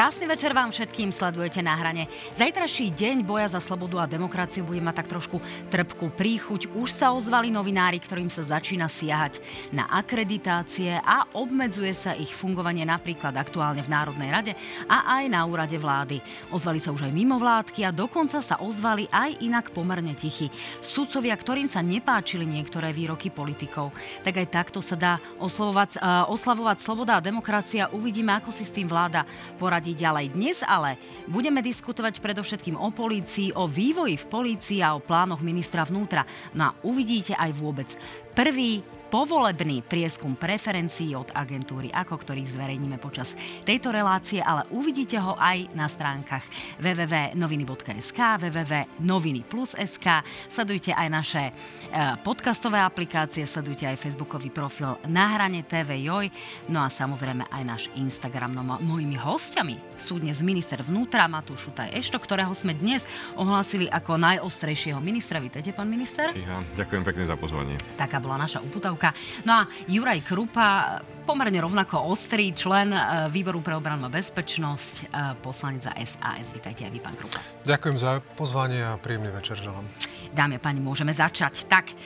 Krásny večer vám všetkým sledujete na hrane. Zajtraší deň boja za slobodu a demokraciu bude mať tak trošku trpkú príchuť. Už sa ozvali novinári, ktorým sa začína siahať na akreditácie a obmedzuje sa ich fungovanie napríklad aktuálne v Národnej rade a aj na úrade vlády. Ozvali sa už aj mimovládky a dokonca sa ozvali aj inak pomerne tichí. Sudcovia, ktorým sa nepáčili niektoré výroky politikov. Tak aj takto sa dá oslavovať, uh, oslavovať sloboda a demokracia. Uvidíme, ako si s tým vláda poradí poradí ďalej. Dnes ale budeme diskutovať predovšetkým o polícii, o vývoji v polícii a o plánoch ministra vnútra. No a uvidíte aj vôbec prvý povolebný prieskum preferencií od agentúry, ako ktorý zverejníme počas tejto relácie, ale uvidíte ho aj na stránkach www.noviny.sk, www.noviny.sk. Sledujte aj naše e, podcastové aplikácie, sledujte aj facebookový profil Na hrane TV Joj, no a samozrejme aj náš Instagram. No mojimi hostiami sú dnes minister vnútra Matúš Šutaj Ešto, ktorého sme dnes ohlásili ako najostrejšieho ministra. Vítejte, pán minister. Ja, ďakujem pekne za pozvanie. Taká bola naša uputavka Štúrovka. No a Juraj Krupa, pomerne rovnako ostrý člen e, Výboru pre obranu a bezpečnosť, e, poslanec za SAS. Vítajte aj vy, pán Krupa. Ďakujem za pozvanie a príjemný večer želám. Dámy a páni, môžeme začať. Tak,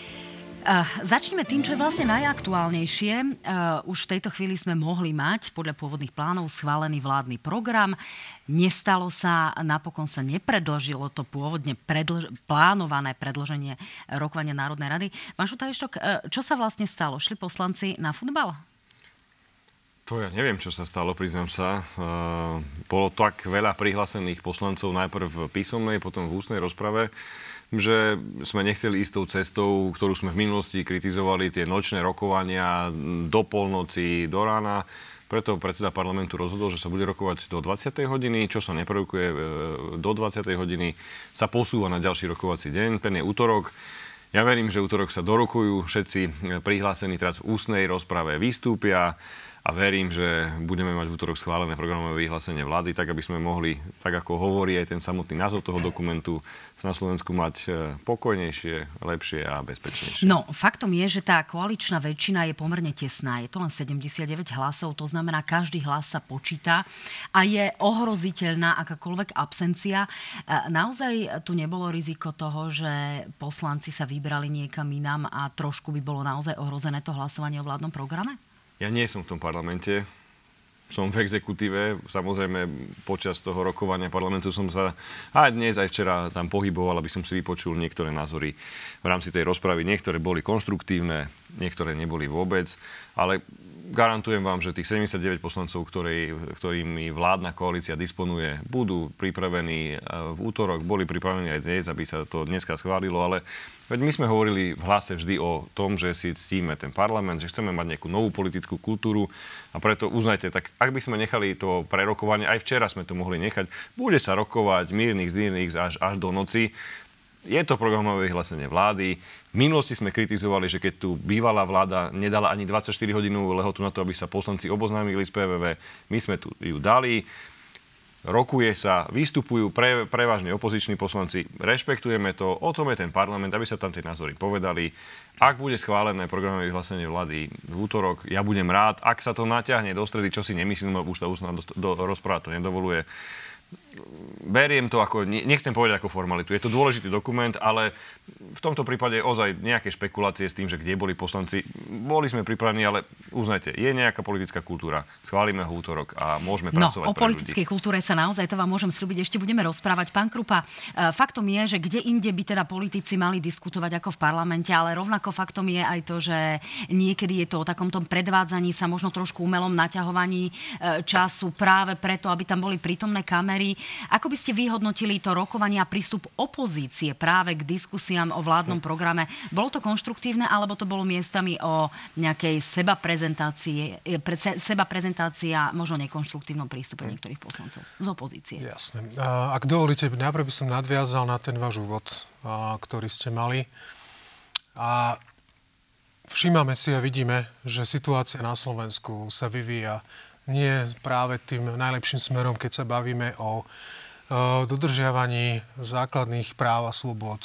Uh, začneme tým, čo je vlastne najaktuálnejšie. Uh, už v tejto chvíli sme mohli mať podľa pôvodných plánov schválený vládny program. Nestalo sa, napokon sa nepredložilo to pôvodne predlž- plánované predloženie rokovania Národnej rady. Pán Šutajštok, uh, čo sa vlastne stalo? Šli poslanci na futbal? To ja neviem, čo sa stalo, priznám sa. Bolo tak veľa prihlásených poslancov najprv v písomnej, potom v ústnej rozprave že sme nechceli ísť tou cestou, ktorú sme v minulosti kritizovali, tie nočné rokovania do polnoci, do rána. Preto predseda parlamentu rozhodol, že sa bude rokovať do 20. hodiny, čo sa neprodukuje e, do 20. hodiny, sa posúva na ďalší rokovací deň, ten je útorok. Ja verím, že útorok sa dorokujú, všetci prihlásení teraz v ústnej rozprave vystúpia a verím, že budeme mať v útorok schválené programové vyhlásenie vlády, tak aby sme mohli, tak ako hovorí aj ten samotný názov toho dokumentu, na Slovensku mať e, pokojnejšie, lepšie a bezpečnejšie. No, faktom je, že tá koaličná väčšina je pomerne tesná. Je to len 79 hlasov, to znamená, každý hlas sa počíta a je ohroziteľná akákoľvek absencia. E, naozaj tu nebolo riziko toho, že poslanci sa vybrali niekam inám a trošku by bolo naozaj ohrozené to hlasovanie o vládnom programe? Ja nie som v tom parlamente, som v exekutíve. Samozrejme, počas toho rokovania parlamentu som sa aj dnes, aj včera tam pohyboval, aby som si vypočul niektoré názory v rámci tej rozpravy. Niektoré boli konštruktívne, niektoré neboli vôbec, ale garantujem vám, že tých 79 poslancov, ktorí, ktorými vládna koalícia disponuje, budú pripravení e, v útorok, boli pripravení aj dnes, aby sa to dneska schválilo, ale veď my sme hovorili v hlase vždy o tom, že si ctíme ten parlament, že chceme mať nejakú novú politickú kultúru a preto uznajte, tak ak by sme nechali to prerokovanie, aj včera sme to mohli nechať, bude sa rokovať mírnych, zírnych až, až do noci, je to programové vyhlásenie vlády. V minulosti sme kritizovali, že keď tu bývalá vláda nedala ani 24 hodinovú lehotu na to, aby sa poslanci oboznámili s PVV, my sme tu ju dali. Rokuje sa, vystupujú pre, prevažne opoziční poslanci, rešpektujeme to, o tom je ten parlament, aby sa tam tie názory povedali. Ak bude schválené programové vyhlásenie vlády v útorok, ja budem rád. Ak sa to naťahne do stredy, čo si nemyslím, lebo už tá ústna do, do, rozpráva to nedovoluje, beriem to ako, nechcem povedať ako formalitu, je to dôležitý dokument, ale v tomto prípade ozaj nejaké špekulácie s tým, že kde boli poslanci, boli sme pripravení, ale uznajte, je nejaká politická kultúra, schválime ho útorok a môžeme no, pracovať o politickej kultúre sa naozaj, to vám môžem slúbiť, ešte budeme rozprávať. Pán Krupa, e, faktom je, že kde inde by teda politici mali diskutovať ako v parlamente, ale rovnako faktom je aj to, že niekedy je to o takomto predvádzaní sa, možno trošku umelom naťahovaní e, času práve preto, aby tam boli prítomné kamery. Ako by ste vyhodnotili to rokovanie a prístup opozície práve k diskusiám o vládnom programe? Bolo to konštruktívne, alebo to bolo miestami o nejakej seba prezentácii, seba prezentácia možno nekonštruktívnom prístupe niektorých poslancov z opozície? Jasne. Ak dovolíte, najprv by som nadviazal na ten váš úvod, ktorý ste mali. A všímame si a vidíme, že situácia na Slovensku sa vyvíja nie práve tým najlepším smerom, keď sa bavíme o dodržiavaní základných práv a slobod,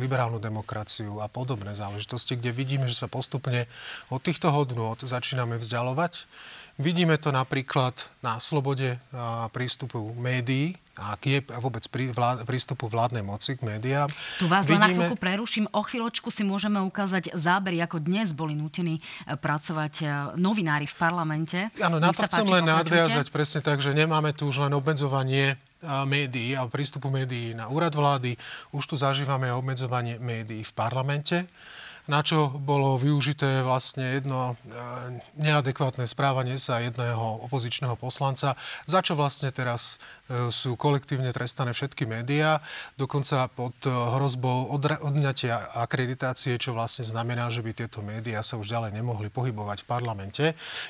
liberálnu demokraciu a podobné záležitosti, kde vidíme, že sa postupne od týchto hodnôt začíname vzdialovať. Vidíme to napríklad na slobode prístupu médií, a je vôbec prí, vlád, prístupu vládnej moci k médiám. Tu vás Vidíme... len na chvíľku preruším. O chvíľočku si môžeme ukázať zábery, ako dnes boli nutení e, pracovať e, novinári v parlamente. Áno, na to chcem páči, len nadviazať presne tak, že nemáme tu už len obmedzovanie médií a prístupu médií na úrad vlády. Už tu zažívame obmedzovanie médií v parlamente na čo bolo využité vlastne jedno e, neadekvátne správanie sa jedného opozičného poslanca, za čo vlastne teraz e, sú kolektívne trestané všetky médiá, dokonca pod e, hrozbou odňatia akreditácie, čo vlastne znamená, že by tieto médiá sa už ďalej nemohli pohybovať v parlamente.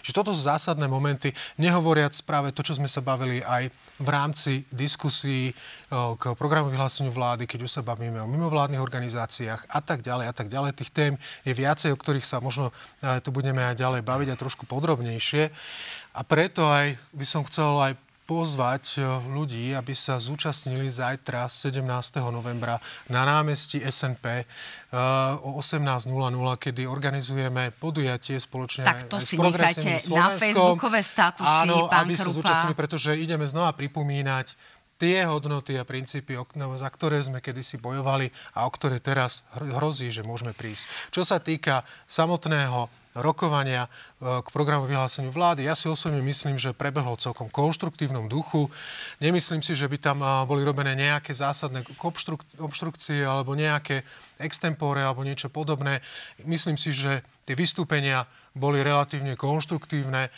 Že toto sú zásadné momenty, nehovoriac práve to, čo sme sa bavili aj v rámci diskusí k programu vyhláseniu vlády, keď už sa bavíme o mimovládnych organizáciách a tak ďalej a tak ďalej. Tých tém je viacej, o ktorých sa možno tu budeme aj ďalej baviť a trošku podrobnejšie. A preto aj by som chcel aj pozvať ľudí, aby sa zúčastnili zajtra 17. novembra na námestí SNP o 18.00, kedy organizujeme podujatie spoločne tak to aj si s nechajte na facebookové statusy, Áno, pán aby Krupa. sa zúčastnili, pretože ideme znova pripomínať tie hodnoty a princípy, no, za ktoré sme kedysi bojovali a o ktoré teraz hrozí, že môžeme prísť. Čo sa týka samotného rokovania e, k programu vyhláseniu vlády. Ja si osobne myslím, že prebehlo celkom konštruktívnom duchu. Nemyslím si, že by tam e, boli robené nejaké zásadné obštrukcie alebo nejaké extempore alebo niečo podobné. Myslím si, že tie vystúpenia boli relatívne konštruktívne. E,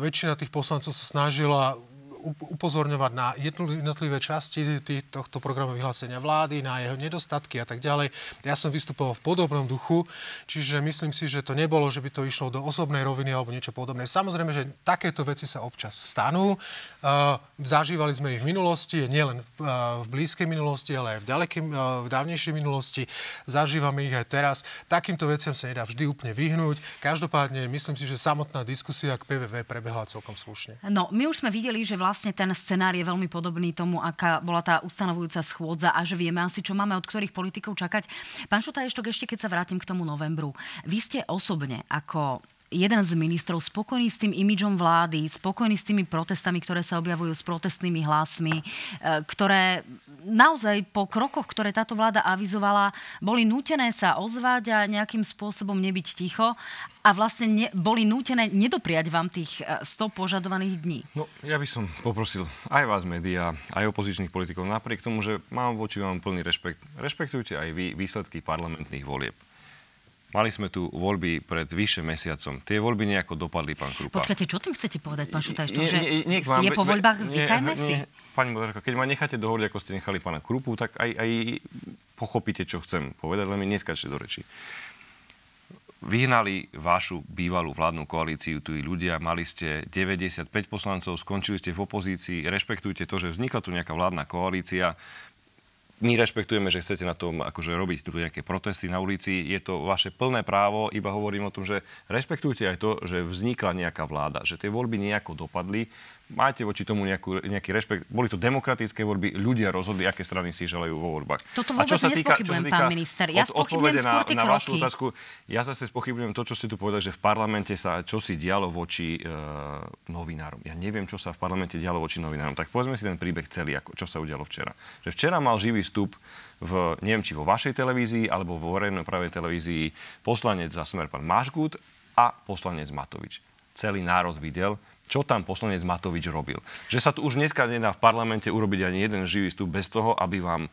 väčšina tých poslancov sa snažila upozorňovať na jednotlivé časti tohto programu vyhlásenia vlády, na jeho nedostatky a tak ďalej. Ja som vystupoval v podobnom duchu, čiže myslím si, že to nebolo, že by to išlo do osobnej roviny alebo niečo podobné. Samozrejme, že takéto veci sa občas stanú. Uh, zažívali sme ich v minulosti, nielen v blízkej minulosti, ale aj v, ďalekej, v dávnejšej minulosti. Zažívame ich aj teraz. Takýmto veciam sa nedá vždy úplne vyhnúť. Každopádne myslím si, že samotná diskusia k PVV prebehla celkom slušne. No, my už sme videli, že vlastne vlastne ten scenár je veľmi podobný tomu, aká bola tá ustanovujúca schôdza a že vieme asi, čo máme od ktorých politikov čakať. Pán Šutaještok, ešte keď sa vrátim k tomu novembru. Vy ste osobne ako jeden z ministrov spokojný s tým imidžom vlády, spokojný s tými protestami, ktoré sa objavujú s protestnými hlasmi, e, ktoré naozaj po krokoch, ktoré táto vláda avizovala, boli nútené sa ozvať a nejakým spôsobom nebyť ticho a vlastne ne, boli nútené nedopriať vám tých 100 e, požadovaných dní? No, ja by som poprosil aj vás, médiá, aj opozičných politikov, napriek tomu, že mám voči vám plný rešpekt, rešpektujte aj vy výsledky parlamentných volieb. Mali sme tu voľby pred vyše mesiacom. Tie voľby nejako dopadli, pán Krupa. Počkajte, čo tým chcete povedať, pán Šutaj? Že nie, nie, vám, je po voľbách, zvykajme nie, si? Nie, pani moderátorka, keď ma necháte dohovoriť, ako ste nechali pána Krupu, tak aj, aj pochopíte, čo chcem povedať, len mi neskáčte do reči vyhnali vašu bývalú vládnu koalíciu tu ľudia, mali ste 95 poslancov, skončili ste v opozícii, rešpektujte to, že vznikla tu nejaká vládna koalícia, my rešpektujeme, že chcete na tom akože robiť tu nejaké protesty na ulici. Je to vaše plné právo, iba hovorím o tom, že rešpektujte aj to, že vznikla nejaká vláda, že tie voľby nejako dopadli máte voči tomu nejakú, nejaký rešpekt. Boli to demokratické voľby, ľudia rozhodli, aké strany si želajú vo voľbách. Toto vôbec a čo sa týka, čo sa týka pán minister. Ja od, skôr na, na vašu otázku, ja zase spochybňujem to, čo ste tu povedali, že v parlamente sa čo si dialo voči e, novinárom. Ja neviem, čo sa v parlamente dialo voči novinárom. Tak povedzme si ten príbeh celý, ako, čo sa udialo včera. Že včera mal živý vstup v, neviem, či vo vašej televízii alebo vo verejnopravej televízii poslanec za smer pán Mašgut a poslanec Matovič. Celý národ videl, čo tam poslanec Matovič robil. Že sa tu už dneska nedá v parlamente urobiť ani jeden živý vstup bez toho, aby vám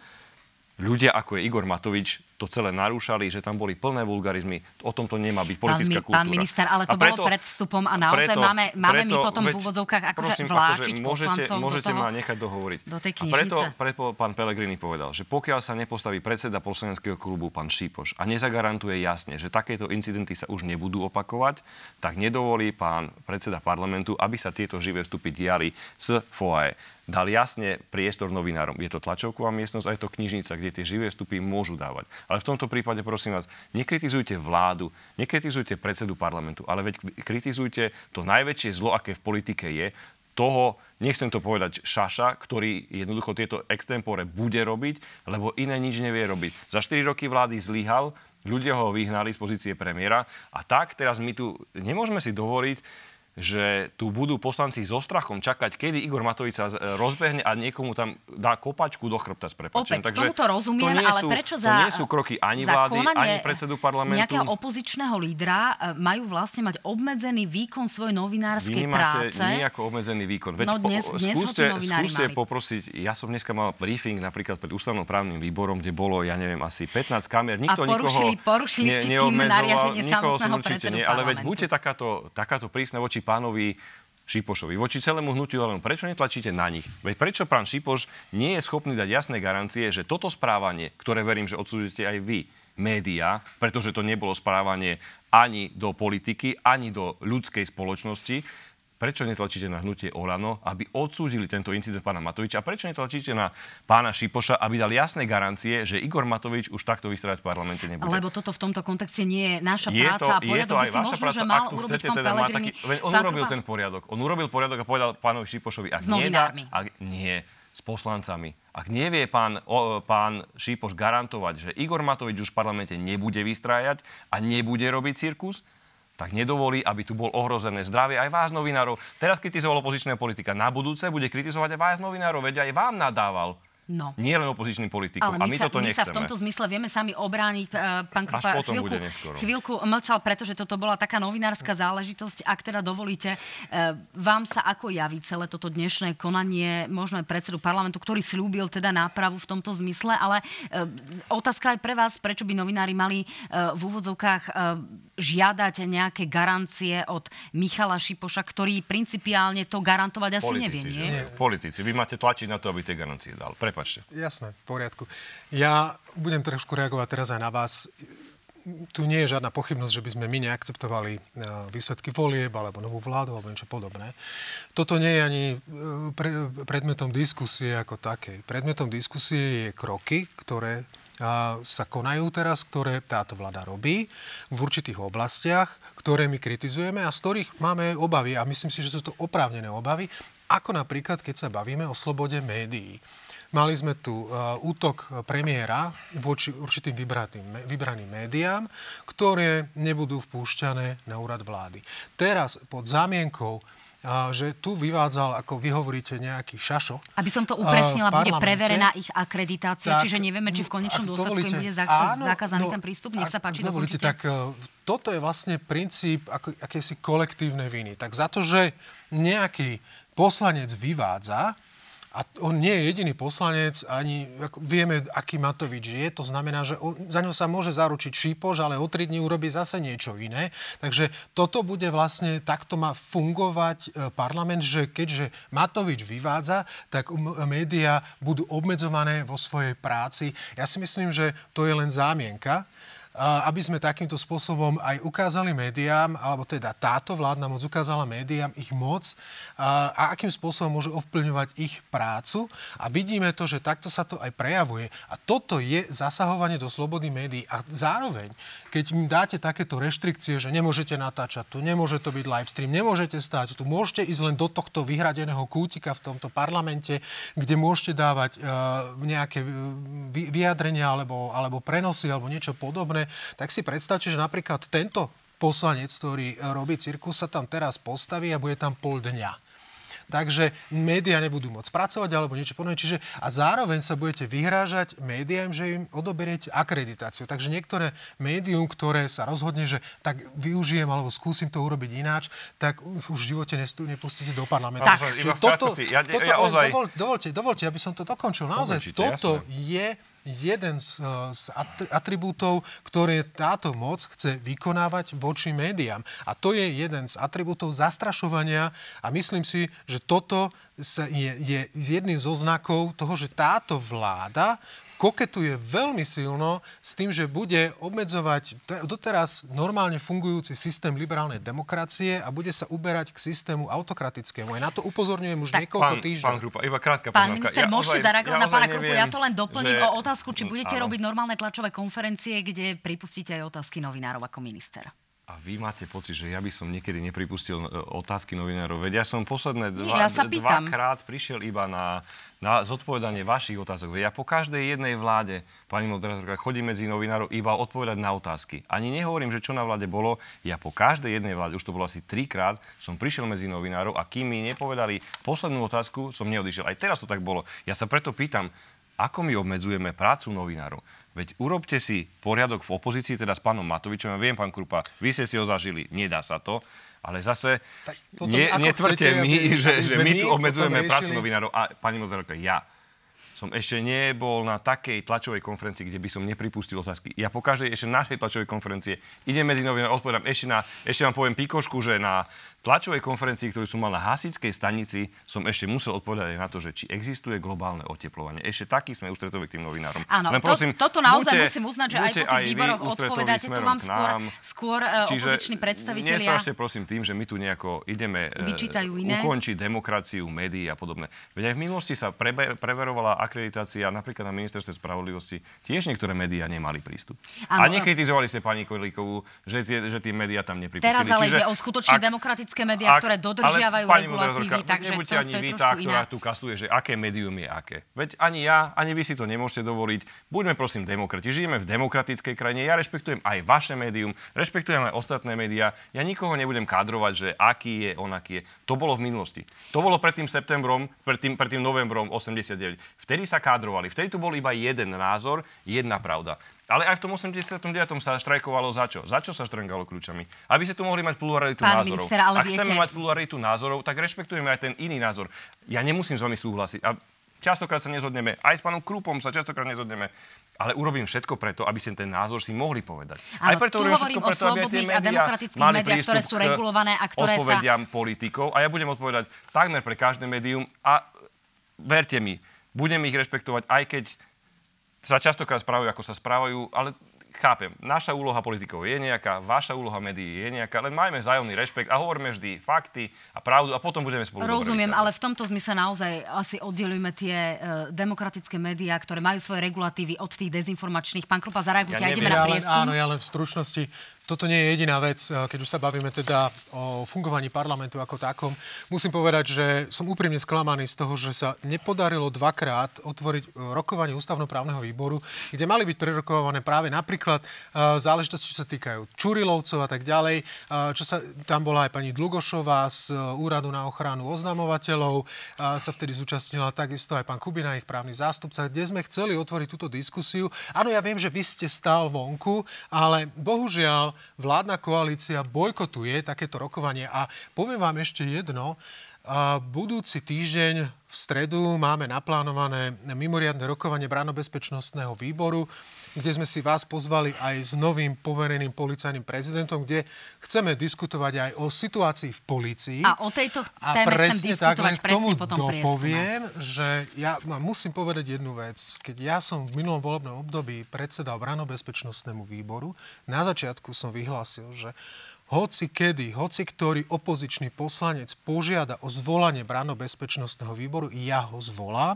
ľudia ako je Igor Matovič to celé narúšali, že tam boli plné vulgarizmy. O tom to nemá byť politická pán, kultúra. Pán minister, ale to preto, bolo pred vstupom a naozaj preto, máme, máme preto, my potom veď, v úvodzovkách akože prosím, vláčiť akože môžete, môžete do toho, ma nechať dohovoriť. Do tej a preto, preto pán Pelegrini povedal, že pokiaľ sa nepostaví predseda poslaneckého klubu pán Šípoš a nezagarantuje jasne, že takéto incidenty sa už nebudú opakovať, tak nedovolí pán predseda parlamentu, aby sa tieto živé vstupy diali z FOAE dal jasne priestor novinárom. Je to tlačovková miestnosť a je to knižnica, kde tie živé vstupy môžu dávať. Ale v tomto prípade, prosím vás, nekritizujte vládu, nekritizujte predsedu parlamentu, ale veď kritizujte to najväčšie zlo, aké v politike je, toho, nechcem to povedať, šaša, ktorý jednoducho tieto extempore bude robiť, lebo iné nič nevie robiť. Za 4 roky vlády zlyhal, ľudia ho vyhnali z pozície premiéra a tak teraz my tu nemôžeme si dovoliť, že tu budú poslanci so strachom čakať, kedy Igor Matovič sa rozbehne a niekomu tam dá kopačku do chrbta s prepačením. Opäť, Takže tomuto rozumiem, to nie ale sú, prečo za, to nie sú kroky ani vlády, ani predsedu parlamentu. nejakého opozičného lídra e, majú vlastne mať obmedzený výkon svojej novinárskej Vy práce? Vy nejako obmedzený výkon. Veď no dnes, po, dnes skúste, skúste mali. poprosiť, ja som dneska mal briefing napríklad pred ústavnoprávnym výborom, kde bolo, ja neviem, asi 15 kamer. Nikto a porušili, nikoho porušili ne, ste tým nariadenie samotného predsedu nie, ale veď buďte takáto, takáto prísne voči pánovi Šipošovi, voči celému hnutiu len prečo netlačíte na nich? Veď prečo pán Šipoš nie je schopný dať jasné garancie, že toto správanie, ktoré verím, že odsúdite aj vy, médiá, pretože to nebolo správanie ani do politiky, ani do ľudskej spoločnosti, Prečo netlačíte na hnutie Olano, aby odsúdili tento incident pána Matoviča? A prečo netlačíte na pána Šipoša, aby dal jasné garancie, že Igor Matovič už takto vystrávať v parlamente nebude? Lebo toto v tomto kontexte nie je naša je práca to, a poriadok aj vaša možno, práca, že mal urobiť chcete, teda taký, On urobil ten poriadok. On urobil poriadok a povedal pánovi Šipošovi, ak nie dá, ak nie, s poslancami. Ak nevie pán, o, pán Šípoš garantovať, že Igor Matovič už v parlamente nebude vystrájať a nebude robiť cirkus, tak nedovolí, aby tu bol ohrozené zdravie aj vás, novinárov. Teraz kritizoval opozičného politika. Na budúce bude kritizovať aj vás, novinárov, veď aj vám nadával. No. Nie len opozičným politikom. Ale my a my sa, toto my nechceme. sa v tomto zmysle vieme sami obrániť. Uh, pán Krupa chvíľku, chvíľku mlčal, pretože toto bola taká novinárska záležitosť. Ak teda dovolíte, uh, vám sa ako javí celé toto dnešné konanie, možno aj predsedu parlamentu, ktorý slúbil teda nápravu v tomto zmysle, ale uh, otázka aj pre vás, prečo by novinári mali v úvodzovkách žiadať nejaké garancie od Michala Šipoša, ktorý principiálne to garantovať asi Politici, nevie, nie? Politici. Vy máte tlačiť na to, aby tie garancie dal. Prepa- Prepačte. Jasné, v poriadku. Ja budem trošku reagovať teraz aj na vás. Tu nie je žiadna pochybnosť, že by sme my neakceptovali e, výsledky volieb alebo novú vládu alebo niečo podobné. Toto nie je ani e, pre, predmetom diskusie ako takej. Predmetom diskusie je kroky, ktoré sa konajú teraz, ktoré táto vláda robí v určitých oblastiach, ktoré my kritizujeme a z ktorých máme obavy a myslím si, že sú to oprávnené obavy, ako napríklad, keď sa bavíme o slobode médií. Mali sme tu uh, útok premiéra voči určitým vybraným, vybraným médiám, ktoré nebudú vpúšťané na úrad vlády. Teraz pod zámienkou a že tu vyvádzal, ako vy hovoríte, nejaký šašo. Aby som to upresnila, bude preverená ich akreditácia, tak, čiže nevieme, či v konečnom dôsledku dovolíte, im bude zak- áno, zakázaný no, ten prístup. Nech sa páči, dovolíte. Tak e, toto je vlastne princíp ako, akési kolektívnej viny. Tak za to, že nejaký poslanec vyvádza, a on nie je jediný poslanec, ani ako vieme, aký Matovič je. To znamená, že on, za ňo sa môže zaručiť Šípoš, ale o tri dní urobí zase niečo iné. Takže toto bude vlastne, takto má fungovať e, parlament, že keďže Matovič vyvádza, tak médiá budú obmedzované vo svojej práci. Ja si myslím, že to je len zámienka aby sme takýmto spôsobom aj ukázali médiám, alebo teda táto vládna moc ukázala médiám ich moc a akým spôsobom môže ovplyvňovať ich prácu. A vidíme to, že takto sa to aj prejavuje. A toto je zasahovanie do slobody médií. A zároveň, keď im dáte takéto reštrikcie, že nemôžete natáčať tu, nemôže to byť live stream, nemôžete stať tu, môžete ísť len do tohto vyhradeného kútika v tomto parlamente, kde môžete dávať uh, nejaké vyjadrenia alebo, alebo prenosy alebo niečo podobné, podobné, tak si predstavte, že napríklad tento poslanec, ktorý robí cirkus, sa tam teraz postaví a bude tam pol dňa takže médiá nebudú môcť pracovať alebo niečo podobné. Čiže a zároveň sa budete vyhrážať médiám, že im odoberiete akreditáciu. Takže niektoré médium, ktoré sa rozhodne, že tak využijem alebo skúsim to urobiť ináč, tak už v živote nepustíte do parlamentu. Tak, toto, ja, toto, ja ozaj... dovol, dovolte, dovolte, aby som to dokončil. Naozaj, toto jasné. je jeden z, z atribútov, ktoré táto moc chce vykonávať voči médiám. A to je jeden z atribútov zastrašovania a myslím si, že toto je, je jedným zo znakov toho, že táto vláda koketuje veľmi silno s tým, že bude obmedzovať doteraz normálne fungujúci systém liberálnej demokracie a bude sa uberať k systému autokratickému. Aj na to upozorňujem už tak. niekoľko pán, týždňov. Pán Krupa, iba krátka Pán minister, ja môžete ozaj, zareagovať ja na pána Krupu. Ja to len doplním že... o otázku, či budete áno. robiť normálne tlačové konferencie, kde pripustíte aj otázky novinárov ako minister. A vy máte pocit, že ja by som niekedy nepripustil e, otázky novinárov. Veď ja som posledné dva, ja dvakrát prišiel iba na, na zodpovedanie vašich otázok. Veď ja po každej jednej vláde, pani moderátorka, chodím medzi novinárov iba odpovedať na otázky. Ani nehovorím, že čo na vláde bolo. Ja po každej jednej vláde, už to bolo asi trikrát, som prišiel medzi novinárov a kým mi nepovedali poslednú otázku, som neodišiel. Aj teraz to tak bolo. Ja sa preto pýtam, ako my obmedzujeme prácu novinárov? Veď urobte si poriadok v opozícii, teda s pánom Matovičom. Ja viem, pán Krupa, vy ste si ho zažili, nedá sa to. Ale zase potom, ne, netvrďte mi, že, že my tu obmedzujeme prácu novinárov. A pani moderátorka, ja som ešte nebol na takej tlačovej konferencii, kde by som nepripustil otázky. Ja po každej ešte našej tlačovej konferencie idem medzi novinárov, odpovedám ešte na, ešte vám poviem pikošku, že na tlačovej konferencii, ktorú som mal na hasičskej stanici, som ešte musel odpovedať na to, že či existuje globálne oteplovanie. Ešte taký sme ústretoví k tým novinárom. Áno, Len prosím, to, toto naozaj buďte, musím uznať, že aj po tých výboroch odpovedáte, to vám skôr, skôr uh, opoziční predstavitelia. Nestrašte prosím tým, že my tu nejako ideme uh, iné. ukončiť demokraciu, médií a podobne. Veď aj v minulosti sa prebe, preverovala akreditácia napríklad na ministerstve spravodlivosti. Tiež niektoré médiá nemali prístup. Ano, a nekritizovali ste pani Kolíkovú, že tie, že tie médiá tam nepripustili. Teraz ale Čiže, ide o skutočne ak, demokratické médiá, ktoré dodržiavajú ale, regulatívy. Takže to, ani to vy tá, ktorá tu kasuje, že aké médium je aké. Veď ani ja, ani vy si to nemôžete dovoliť. Buďme prosím demokrati. Žijeme v demokratickej krajine. Ja rešpektujem aj vaše médium, rešpektujem aj ostatné médiá. Ja nikoho nebudem kadrovať, že aký je, on aký je. To bolo v minulosti. To bolo pred tým septembrom, pred tým, pred tým novembrom 89. Vtedy sa kádrovali. Vtedy tu bol iba jeden názor, jedna pravda. Ale aj v tom 89. sa štrajkovalo za čo? Za čo sa štrngali kľúčami? Aby ste tu mohli mať pluralitu Pán názorov. Minister, ale Ak viete... chceme mať pluralitu názorov, tak rešpektujeme aj ten iný názor. Ja nemusím s vami súhlasiť. A častokrát sa nezhodneme. Aj s pánom Krupom sa častokrát nezhodneme. Ale urobím všetko preto, aby ste ten názor si mohli povedať. Áno, aj preto urobím všetko preto, aby tie médiá a demokratických médiách, ktoré sú regulované a ktoré sa... politikov. A ja budem odpovedať takmer pre každé médium. A verte mi, budem ich rešpektovať, aj keď sa častokrát správajú, ako sa správajú, ale chápem, naša úloha politikov je nejaká, vaša úloha médií je nejaká, len majme vzájomný rešpekt a hovoríme vždy fakty a pravdu a potom budeme spolu Rozumiem, ale v tomto zmysle naozaj asi oddelujeme tie uh, demokratické médiá, ktoré majú svoje regulatívy od tých dezinformačných. Pán Krupa, zareagujte ja a ideme na prieskum. Ja áno, ja len v stručnosti toto nie je jediná vec, eh, keď už sa bavíme teda o fungovaní parlamentu ako takom. Musím povedať, že som úprimne sklamaný z toho, že sa nepodarilo dvakrát otvoriť eh, rokovanie ústavnoprávneho výboru, kde mali byť prerokované práve napríklad uh, záležitosti, čo sa týkajú Čurilovcov a tak ďalej. Čo sa, tam bola aj pani Dlugošová z Úradu na ochranu oznamovateľov, sa vtedy zúčastnila takisto aj pán Kubina, ich právny zástupca, kde sme chceli otvoriť túto diskusiu. Áno, ja viem, že vy ste stál vonku, ale bohužiaľ vládna koalícia bojkotuje takéto rokovanie. A poviem vám ešte jedno. A budúci týždeň v stredu máme naplánované mimoriadne rokovanie Bránobezpečnostného výboru kde sme si vás pozvali aj s novým povereným policajným prezidentom, kde chceme diskutovať aj o situácii v polícii. A o tejto téme a presne chcem tak, len k tomu potom dopoviem, že ja musím povedať jednu vec. Keď ja som v minulom volebnom období predsedal Branobezpečnostnému výboru, na začiatku som vyhlásil, že hoci kedy, hoci ktorý opozičný poslanec požiada o zvolanie branobezpečnostného výboru, ja ho zvolám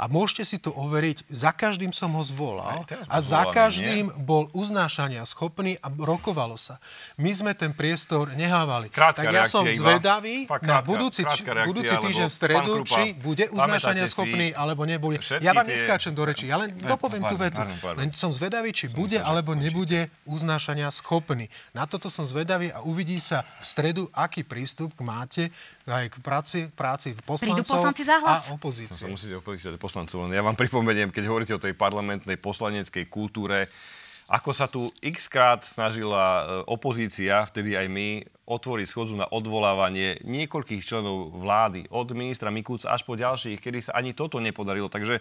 a môžete si to overiť, za každým som ho zvolal a za každým nie? bol uznášania schopný a rokovalo sa. My sme ten priestor nehávali. Krátka tak ja som zvedavý krátka, na budúci, reakcia, budúci týždeň v stredu, Krupa, či bude uznášania schopný, alebo nebude. Ja vám tie... neskáčem do reči, ja len dopoviem tú vetu. Len som zvedavý, či som bude alebo nebude uznášania schopný. Na toto som zvedavý a uvidí sa v stredu, aký prístup máte aj k práci, práci poslancov poslanci a opozície. musíte opozície poslancov. Ja vám pripomeniem, keď hovoríte o tej parlamentnej poslaneckej kultúre, ako sa tu x krát snažila e, opozícia, vtedy aj my, otvoriť schodzu na odvolávanie niekoľkých členov vlády, od ministra Mikúca až po ďalších, kedy sa ani toto nepodarilo. Takže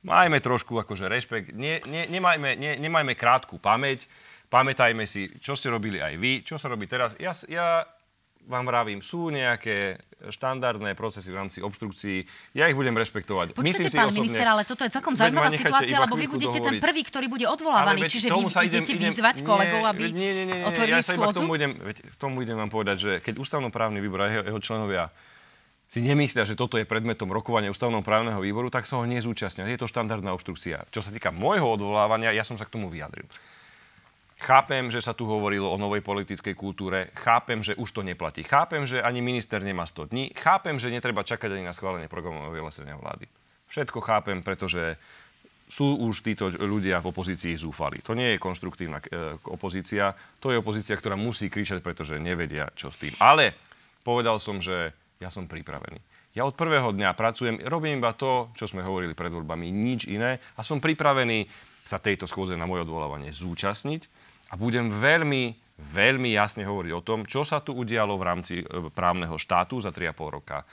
majme trošku akože rešpekt, ne, ne, nemajme, ne, nemajme krátku pamäť, pamätajme si, čo ste robili aj vy, čo sa robí teraz. Ja, ja vám vravím, sú nejaké štandardné procesy v rámci obštrukcií. Ja ich budem rešpektovať. Počkajte, Myslím pán si minister, ale toto je celkom zaujímavá situácia, lebo vy budete ten prvý, ktorý bude odvolávaný. Čiže vy idete idem, vyzvať idem, kolegov, aby nie, nie, nie, nie, otvorili ja sa iba k tomu, idem, veď, k tomu idem vám povedať, že keď ústavnoprávny výbor a jeho, jeho členovia si nemyslia, že toto je predmetom rokovania ústavného právneho výboru, tak sa ho nezúčastnia. Je to štandardná obštrukcia. Čo sa týka môjho odvolávania, ja som sa k tomu vyjadril. Chápem, že sa tu hovorilo o novej politickej kultúre, chápem, že už to neplatí. Chápem, že ani minister nemá 100 dní, chápem, že netreba čakať ani na schválenie programového vyhlásenia vlády. Všetko chápem, pretože sú už títo ľudia v opozícii zúfali. To nie je konštruktívna e, opozícia, to je opozícia, ktorá musí kričať, pretože nevedia, čo s tým. Ale povedal som, že ja som pripravený. Ja od prvého dňa pracujem, robím iba to, čo sme hovorili pred voľbami, nič iné a som pripravený sa tejto schôze na moje odvolávanie zúčastniť a budem veľmi, veľmi jasne hovoriť o tom, čo sa tu udialo v rámci e, právneho štátu za 3,5 roka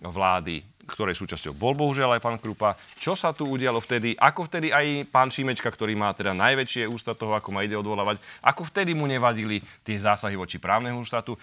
vlády, ktorej súčasťou bol bohužiaľ aj pán Krupa. Čo sa tu udialo vtedy? Ako vtedy aj pán Šimečka, ktorý má teda najväčšie ústa toho, ako ma ide odvolávať, ako vtedy mu nevadili tie zásahy voči právneho štátu?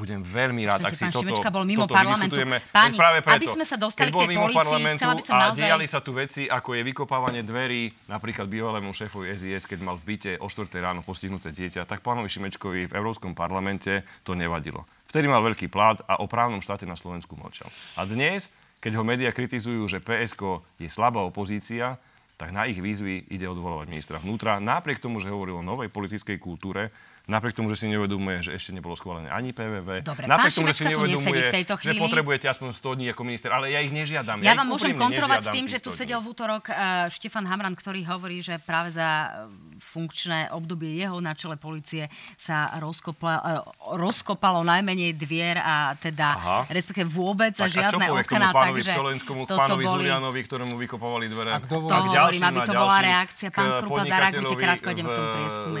Budem veľmi rád, ak si pán toto, Šimečka bol mimo toto parlamentu. Páni, práve preto, aby sme sa dostali k tej mimo policii, chcela by som a naozaj... diali sa tu veci, ako je vykopávanie dverí, napríklad bývalému šéfovi SIS, keď mal v byte o 4 ráno postihnuté dieťa, tak pánovi Šimečkovi v Európskom parlamente to nevadilo. Vtedy mal veľký plát a o právnom štáte na Slovensku mlčal. A dnes, keď ho médiá kritizujú, že PSK je slabá opozícia, tak na ich výzvy ide odvolovať ministra vnútra. Napriek tomu, že hovoril o novej politickej kultúre, napriek tomu, že si neuvedomuje, že ešte nebolo schválené ani PVV, Dobre, napriek tomu, že si neuvedomuje, v tejto chvíli. že potrebujete aspoň 100 dní ako minister, ale ja ich nežiadam. Ja, ja vám môžem kontrovať s tým, že tu sedel v útorok uh, Štefan Hamran, ktorý hovorí, že práve za e, funkčné obdobie jeho na čele policie sa rozkopla, uh, rozkopalo najmenej dvier a teda Aha. respektíve vôbec tak, žiadne okná. pánovi takže pánovi boli... Zurianovi, ktorému vykopovali dvere? A kto to hovorím, aby to bola reakcia. Pán Krupa, zareagujte krátko, idem k tomu prieskumu.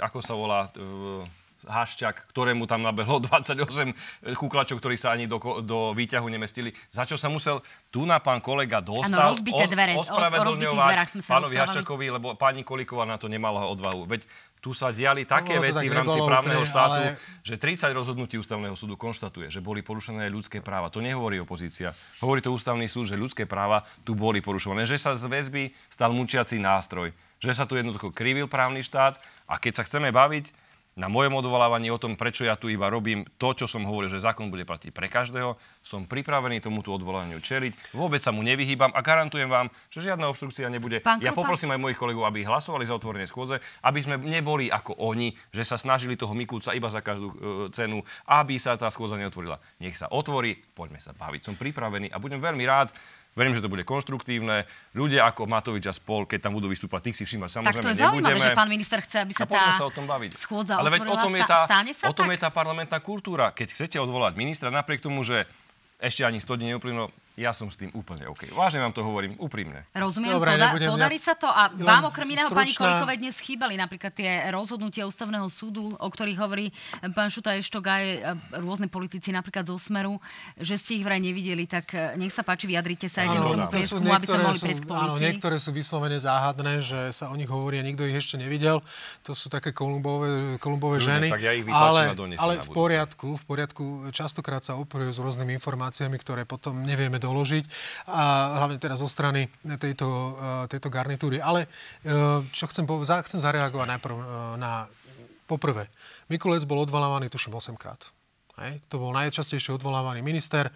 Ako sa volá, Hašťak, ktorému tam nabehlo 28 kuklačov, ktorí sa ani do, do výťahu nemestili. Za čo sa musel tu na pán kolega dostal ano, dvere. ospravedlňovať pánovi Haščakovi, lebo pani Kolíková na to nemala odvahu. Veď tu sa diali také no, veci v rámci právneho úplne, štátu, ale... že 30 rozhodnutí ústavného súdu konštatuje, že boli porušené ľudské práva. To nehovorí opozícia. Hovorí to ústavný súd, že ľudské práva tu boli porušované. Že sa z väzby stal mučiací nástroj. Že sa tu jednoducho krivil právny štát. A keď sa chceme baviť na mojom odvolávaní o tom, prečo ja tu iba robím to, čo som hovoril, že zákon bude platiť pre každého, som pripravený tomuto odvolaniu čeliť. Vôbec sa mu nevyhýbam a garantujem vám, že žiadna obštrukcia nebude. Pán ja poprosím aj mojich kolegov, aby hlasovali za otvorenie schôdze, aby sme neboli ako oni, že sa snažili toho Mikúca iba za každú e, cenu, aby sa tá schôdza neotvorila. Nech sa otvorí, poďme sa baviť. Som pripravený a budem veľmi rád, Verím, že to bude konštruktívne. Ľudia ako Matovič a spol, keď tam budú vystúpať, tých si všímať samozrejme Tak to je zaujímavé, že pán minister chce, aby sa tá sa o tom baviť. schôdza Ale veď o tom, je tá, o tom je tá parlamentná kultúra. Keď chcete odvolať ministra, napriek tomu, že ešte ani 100 dní neuplynulo, ja som s tým úplne OK. Vážne vám to hovorím úprimne. Rozumiem, Dobre, poda- podarí ja... sa to a vám okrem iného, stručná... pani Kolikovej, dnes chýbali napríklad tie rozhodnutia ústavného súdu, o ktorých hovorí pán Šuta Eštok aj e, rôzne politici, napríklad zo Smeru, že ste ich vraj nevideli, tak e, nech sa páči, vyjadrite sa, ideme k tomu prieskumu, aby sa mohli prísť k Áno, niektoré sú vyslovene záhadné, že sa o nich hovorí a nikto ich ešte nevidel. To sú také kolumbové, kolumbové ženy. Tak ja ich ale, ale v poriadku, v poriadku, častokrát sa operujú s rôznymi informáciami, ktoré potom nevieme doložiť. A hlavne teraz zo strany tejto, e, tejto garnitúry. Ale e, čo chcem povedať, chcem zareagovať najprv e, na... Poprvé, Mikulec bol odvolávaný, tuším, 8 krát. Hej? To bol najčastejšie odvolávaný minister.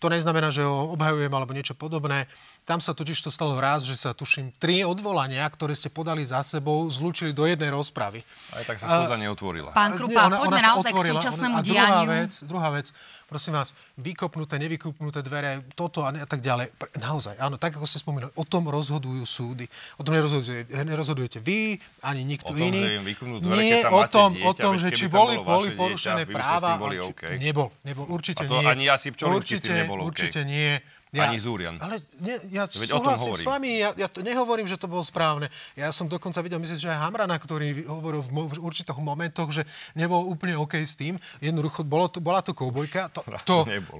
To neznamená, že ho obhajujem alebo niečo podobné. Tam sa totiž to stalo raz, že sa tuším tri odvolania, ktoré ste podali za sebou, zlúčili do jednej rozpravy. Aj tak sa schôdza neotvorila. Pán Krupa, ona, poďme ona naozaj otvorila, k súčasnému ona, a dianiu. Druhá vec, druhá vec, prosím vás, vykopnuté, nevykopnuté dvere, toto a, ne, a tak ďalej. Naozaj, áno, tak ako ste spomínali, o tom rozhodujú súdy. O tom nerozhodujete, nerozhodujete vy, ani nikto o tom, iný. Že im dvere, Nie keď tam o tom, dieťa, o tom že či boli, boli porušené dieťa, práva. Boli okay. Nebol, nebol, určite a to nie. Ani ja si určite, nebol okay. Určite nie. Ja, Ani Zúrian. Ale ne, ja Veď súhlasím s vami, ja, ja to nehovorím, že to bolo správne. Ja som dokonca videl, myslím, že aj Hamrana, ktorý hovoril v, v určitých momentoch, že nebol úplne OK s tým. Jednoducho, bolo to, bola to koubojka. To, to,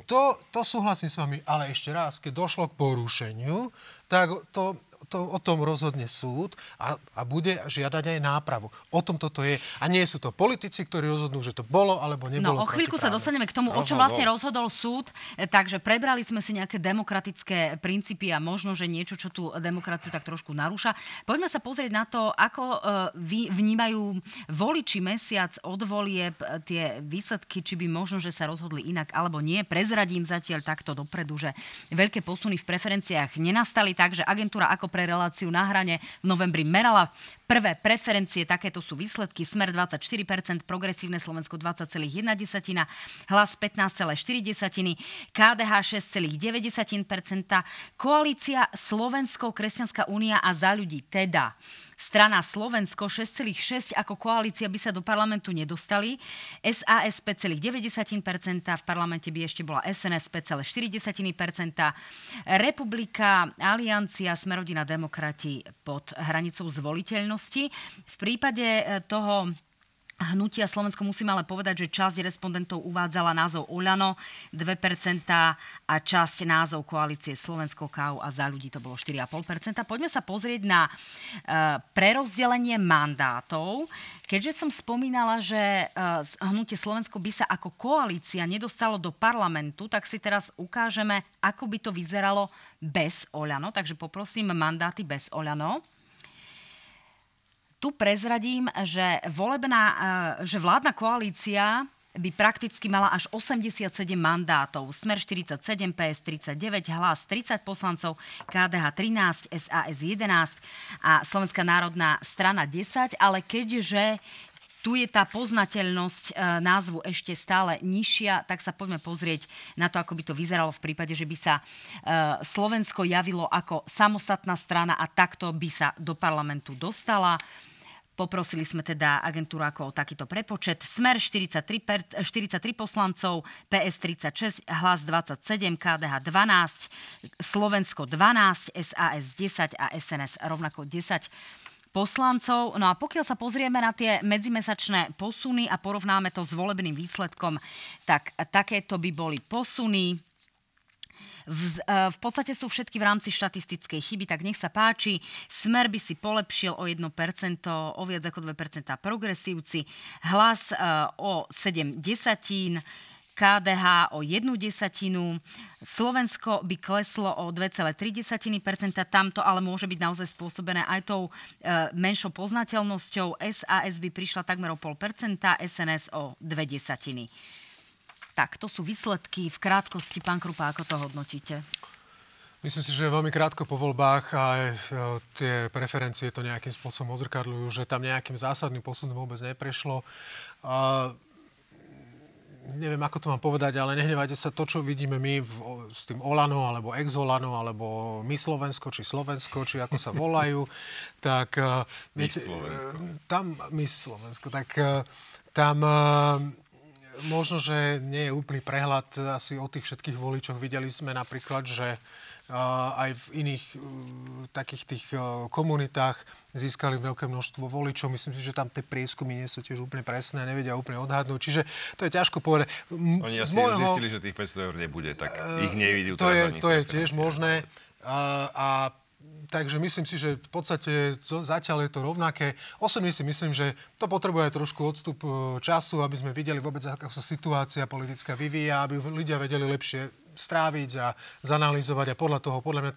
to, to súhlasím s vami, ale ešte raz, keď došlo k porušeniu, tak to, to, o tom rozhodne súd a, a bude žiadať aj nápravu. O tom toto je. A nie sú to politici, ktorí rozhodnú, že to bolo alebo nebolo. No, o chvíľku sa dostaneme k tomu, o čom vlastne rozhodol súd. E, takže prebrali sme si nejaké demokratické princípy a možno, že niečo, čo tú demokraciu tak trošku narúša. Poďme sa pozrieť na to, ako uh, vnímajú voliči mesiac od volieb e, tie výsledky, či by možno, že sa rozhodli inak alebo nie. Prezradím zatiaľ takto dopredu, že veľké posuny v preferenciách nenastali tak, že agentúra ako pre reláciu na hrane v novembri merala Prvé preferencie, takéto sú výsledky. Smer 24%, Progresívne Slovensko 20,1%, Hlas 15,4%, KDH 6,9%, Koalícia Slovensko, Kresťanská únia a za ľudí teda strana Slovensko 6,6 ako koalícia by sa do parlamentu nedostali. SAS 5,9%, v parlamente by ešte bola SNS 5,4%, Republika, Aliancia, Smerodina demokrati pod hranicou zvoliteľnosti. V prípade e, toho Hnutia Slovensko musím ale povedať, že časť respondentov uvádzala názov Oľano 2% a časť názov koalície Slovensko, KAU a za ľudí to bolo 4,5%. Poďme sa pozrieť na uh, prerozdelenie mandátov. Keďže som spomínala, že uh, Hnutie Slovensko by sa ako koalícia nedostalo do parlamentu, tak si teraz ukážeme, ako by to vyzeralo bez Oľano. Takže poprosím mandáty bez Oľano tu prezradím, že, volebná, e, že vládna koalícia by prakticky mala až 87 mandátov. Smer 47, PS 39, Hlas 30 poslancov, KDH 13, SAS 11 a Slovenská národná strana 10, ale keďže tu je tá poznateľnosť e, názvu ešte stále nižšia, tak sa poďme pozrieť na to, ako by to vyzeralo v prípade, že by sa e, Slovensko javilo ako samostatná strana a takto by sa do parlamentu dostala. Poprosili sme teda agentúru ako o takýto prepočet. Smer 43, per, 43 poslancov, PS 36, Hlas 27, KDH 12, Slovensko 12, SAS 10 a SNS rovnako 10 poslancov. No a pokiaľ sa pozrieme na tie medzimesačné posuny a porovnáme to s volebným výsledkom, tak takéto by boli posuny v, e, v podstate sú všetky v rámci štatistickej chyby, tak nech sa páči. Smer by si polepšil o 1%, o viac ako 2% progresívci, hlas e, o 7 desatín, KDH o jednu desatinu, Slovensko by kleslo o 2,3%, tamto ale môže byť naozaj spôsobené aj tou e, menšou poznateľnosťou. SAS by prišla takmer o 0,5%, SNS o 2 desatiny. Tak, to sú výsledky v krátkosti. Pán Krupa, ako to hodnotíte? Myslím si, že veľmi krátko po voľbách a e, tie preferencie to nejakým spôsobom odzrkadľujú, že tam nejakým zásadným posunom vôbec neprešlo. A neviem, ako to mám povedať, ale nehnevajte sa, to, čo vidíme my v, s tým Olano, alebo ex-Olano, alebo My Slovensko, či Slovensko, či ako sa volajú, tak... E, viete, Slovensko. E, tam My Slovensko, tak tam možno, že nie je úplný prehľad asi o tých všetkých voličoch. Videli sme napríklad, že aj v iných uh, takých tých uh, komunitách získali veľké množstvo voličov. Myslím si, že tam tie prieskumy nie sú tiež úplne presné, nevedia úplne odhadnúť. Čiže to je ťažko povedať. Oni asi môjho... zistili, že tých 500 eur nebude, tak ich nevidí. To je, to je tiež možné. A, a Takže myslím si, že v podstate zatiaľ je to rovnaké. Osobne si myslím, že to potrebuje aj trošku odstup e, času, aby sme videli vôbec, ako sa situácia politická vyvíja, aby ľudia vedeli lepšie stráviť a zanalýzovať a podľa toho, podľa mňa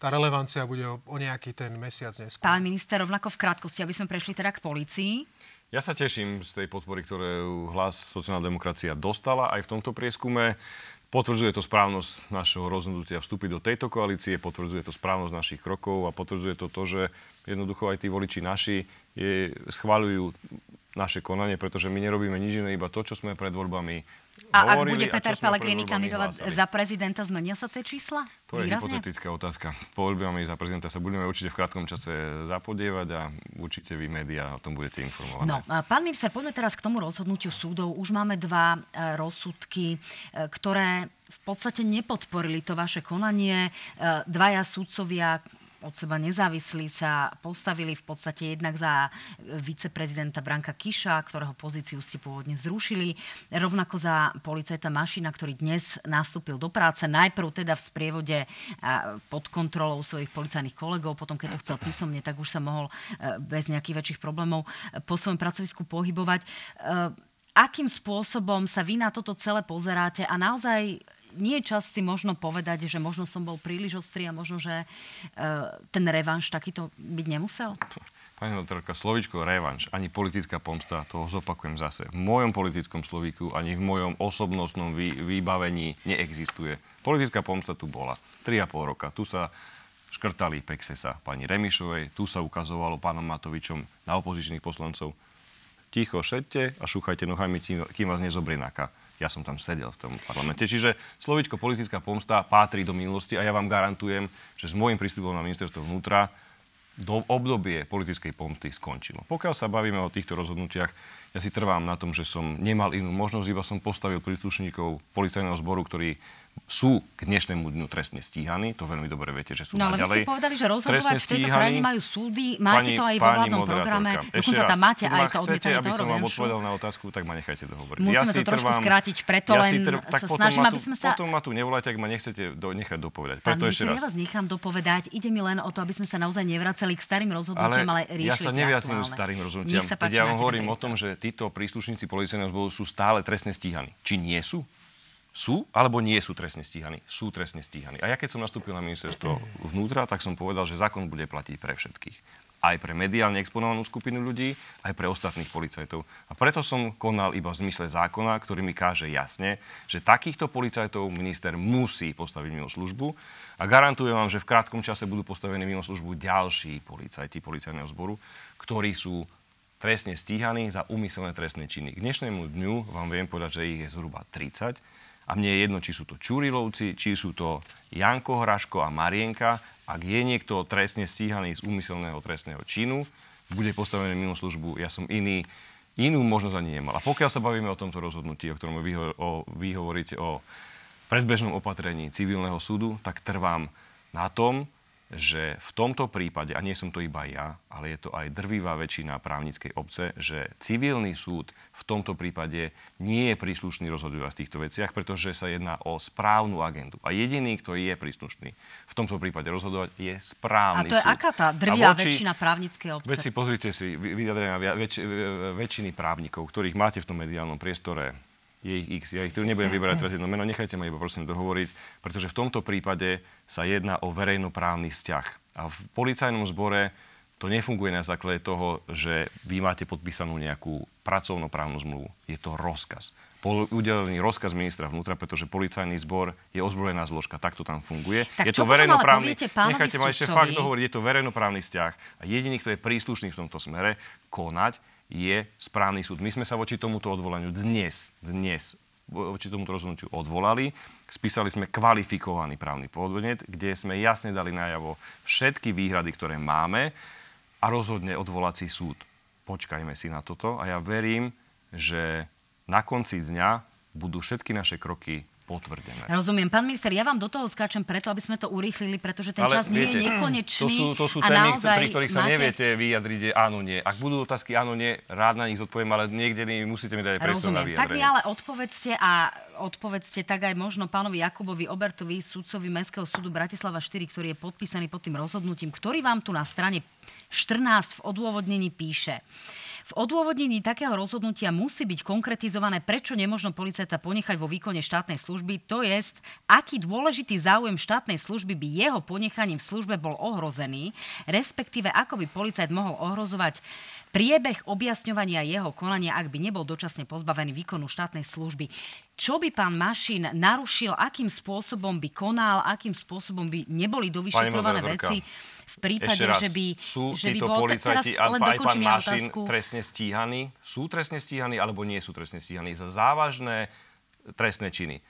tá relevancia bude o, o nejaký ten mesiac neskôr. Pán minister, rovnako v krátkosti, aby sme prešli teda k policii. Ja sa teším z tej podpory, ktoré hlas sociálna demokracia dostala aj v tomto prieskume. Potvrdzuje to správnosť našeho rozhodnutia vstúpiť do tejto koalície, potvrdzuje to správnosť našich krokov a potvrdzuje to to, že jednoducho aj tí voliči naši je, schváľujú naše konanie, pretože my nerobíme nič iné, iba to, čo sme pred voľbami a ak bude Peter Pellegrini kandidovať hlásali. za prezidenta, zmenia sa tie čísla? To je Výrazne? hypotetická otázka. Po voľbami za prezidenta sa budeme určite v krátkom čase zapodievať a určite vy médiá o tom budete informované. No, pán minister, poďme teraz k tomu rozhodnutiu súdov. Už máme dva e, rozsudky, e, ktoré v podstate nepodporili to vaše konanie. E, dvaja súdcovia, od seba nezávislí sa postavili v podstate jednak za viceprezidenta Branka Kiša, ktorého pozíciu ste pôvodne zrušili, rovnako za policajta Mašina, ktorý dnes nastúpil do práce, najprv teda v sprievode pod kontrolou svojich policajných kolegov, potom keď to chcel písomne, tak už sa mohol e, bez nejakých väčších problémov e, po svojom pracovisku pohybovať. E, akým spôsobom sa vy na toto celé pozeráte a naozaj nie je čas si možno povedať, že možno som bol príliš ostrý a možno, že uh, ten revanš takýto byť nemusel? Pani doktorka, slovičko revanš, ani politická pomsta, to zopakujem zase. V mojom politickom slovíku, ani v mojom osobnostnom vý, vybavení neexistuje. Politická pomsta tu bola. 3,5 roka. Tu sa škrtali Pexesa pani Remišovej, tu sa ukazovalo pánom Matovičom na opozičných poslancov. Ticho šedte a šúchajte nohami, kým vás nezobrie naka. Ja som tam sedel v tom parlamente. Čiže slovičko politická pomsta patrí do minulosti a ja vám garantujem, že s môjim prístupom na ministerstvo vnútra do obdobie politickej pomsty skončilo. Pokiaľ sa bavíme o týchto rozhodnutiach, ja si trvám na tom, že som nemal inú možnosť, iba som postavil príslušníkov policajného zboru, ktorí sú k dnešnému dňu trestne stíhaní. To veľmi dobre viete, že sú no, ale naďalej. vy ste povedali, že rozhodovať v tejto krajine majú súdy. Máte pani, to aj vo vládnom programe. Dokonca tam máte aj to chcete, aby som vám odpovedal na otázku, tak ma nechajte dohovoriť. Musíme ja to trošku trvám, skrátiť, preto ja len trv, tak sa snažím, aby sme sa... Potom ma tu nevoláte, ak ma nechcete do, nechať dopovedať. Preto ešte raz. Ja vás nechám dopovedať. Ide mi len o to, aby sme sa naozaj nevraceli k starým rozhodnutiam, ale, ale riešili Ja sa neviacím starým rozhodnutiam. Ja vám hovorím o tom, že títo príslušníci policajného zboru sú stále trestne stíhaní. Či nie sú? Sú alebo nie sú trestne stíhaní? Sú trestne stíhaní. A ja keď som nastúpil na ministerstvo vnútra, tak som povedal, že zákon bude platiť pre všetkých. Aj pre mediálne exponovanú skupinu ľudí, aj pre ostatných policajtov. A preto som konal iba v zmysle zákona, ktorý mi káže jasne, že takýchto policajtov minister musí postaviť mimo službu. A garantujem vám, že v krátkom čase budú postavení mimo službu ďalší policajti policajného zboru, ktorí sú trestne stíhaní za úmyselné trestné činy. K dnešnému dňu vám viem povedať, že ich je zhruba 30 a mne je jedno, či sú to Čurilovci, či sú to Janko Hraško a Marienka. Ak je niekto trestne stíhaný z úmyselného trestného činu, bude postavený mimo službu. Ja som iný, inú možnosť ani nemal. A pokiaľ sa bavíme o tomto rozhodnutí, o ktorom vy, o, vy hovoríte o predbežnom opatrení civilného súdu, tak trvám na tom, že v tomto prípade, a nie som to iba ja, ale je to aj drvivá väčšina právnickej obce, že civilný súd v tomto prípade nie je príslušný rozhodovať v týchto veciach, pretože sa jedná o správnu agendu. A jediný, kto je príslušný v tomto prípade rozhodovať, je správny súd. A to je súd. aká tá drvivá voči, väčšina právnickej obce? Veď si pozrite si vyjadrenia väč, väčšiny právnikov, ktorých máte v tom mediálnom priestore, je ich x. Ja ich tu nebudem vyberať teraz jedno meno, nechajte ma iba prosím dohovoriť, pretože v tomto prípade sa jedná o verejnoprávny vzťah. A v policajnom zbore to nefunguje na základe toho, že vy máte podpísanú nejakú pracovnoprávnu zmluvu. Je to rozkaz. Udelený rozkaz ministra vnútra, pretože policajný zbor je ozbrojená zložka. Tak to tam funguje. Tak je to verejnoprávny... Nechajte ma ešte fakt dohovoriť. Je to verejnoprávny vzťah. A jediný, kto je príslušný v tomto smere konať, je správny súd. My sme sa voči tomuto odvolaniu dnes, dnes voči tomuto rozhodnutiu odvolali. Spísali sme kvalifikovaný právny podnet, kde sme jasne dali najavo všetky výhrady, ktoré máme a rozhodne odvolací súd. Počkajme si na toto a ja verím, že na konci dňa budú všetky naše kroky potvrdené. Rozumiem. Pán minister, ja vám do toho skáčem preto, aby sme to urýchlili, pretože ten Ale čas viete, nie je nekonečný. To sú, to sú témy, pri ktorých sa máte... neviete vyjadriť áno, nie. Ak budú otázky áno, nie, rád na nich zodpoviem, ale niekde mi musíte mi dať aj priestor na vyjadrenie. Tak mi ale odpovedzte a odpovedzte tak aj možno pánovi Jakubovi Obertovi, sudcovi Mestského súdu Bratislava 4, ktorý je podpísaný pod tým rozhodnutím, ktorý vám tu na strane 14 v odôvodnení píše. V odôvodnení takého rozhodnutia musí byť konkretizované, prečo nemožno policajta ponechať vo výkone štátnej služby, to je, aký dôležitý záujem štátnej služby by jeho ponechaním v službe bol ohrozený, respektíve ako by policajt mohol ohrozovať priebeh objasňovania jeho konania, ak by nebol dočasne pozbavený výkonu štátnej služby. Čo by pán Mašín narušil, akým spôsobom by konal, akým spôsobom by neboli dovyšetrované veci? v prípade, raz, že by, sú že by bol... policajti a aj pán Mašin trestne stíhaní? Sú trestne stíhaní alebo nie sú trestne stíhaní za závažné trestné činy?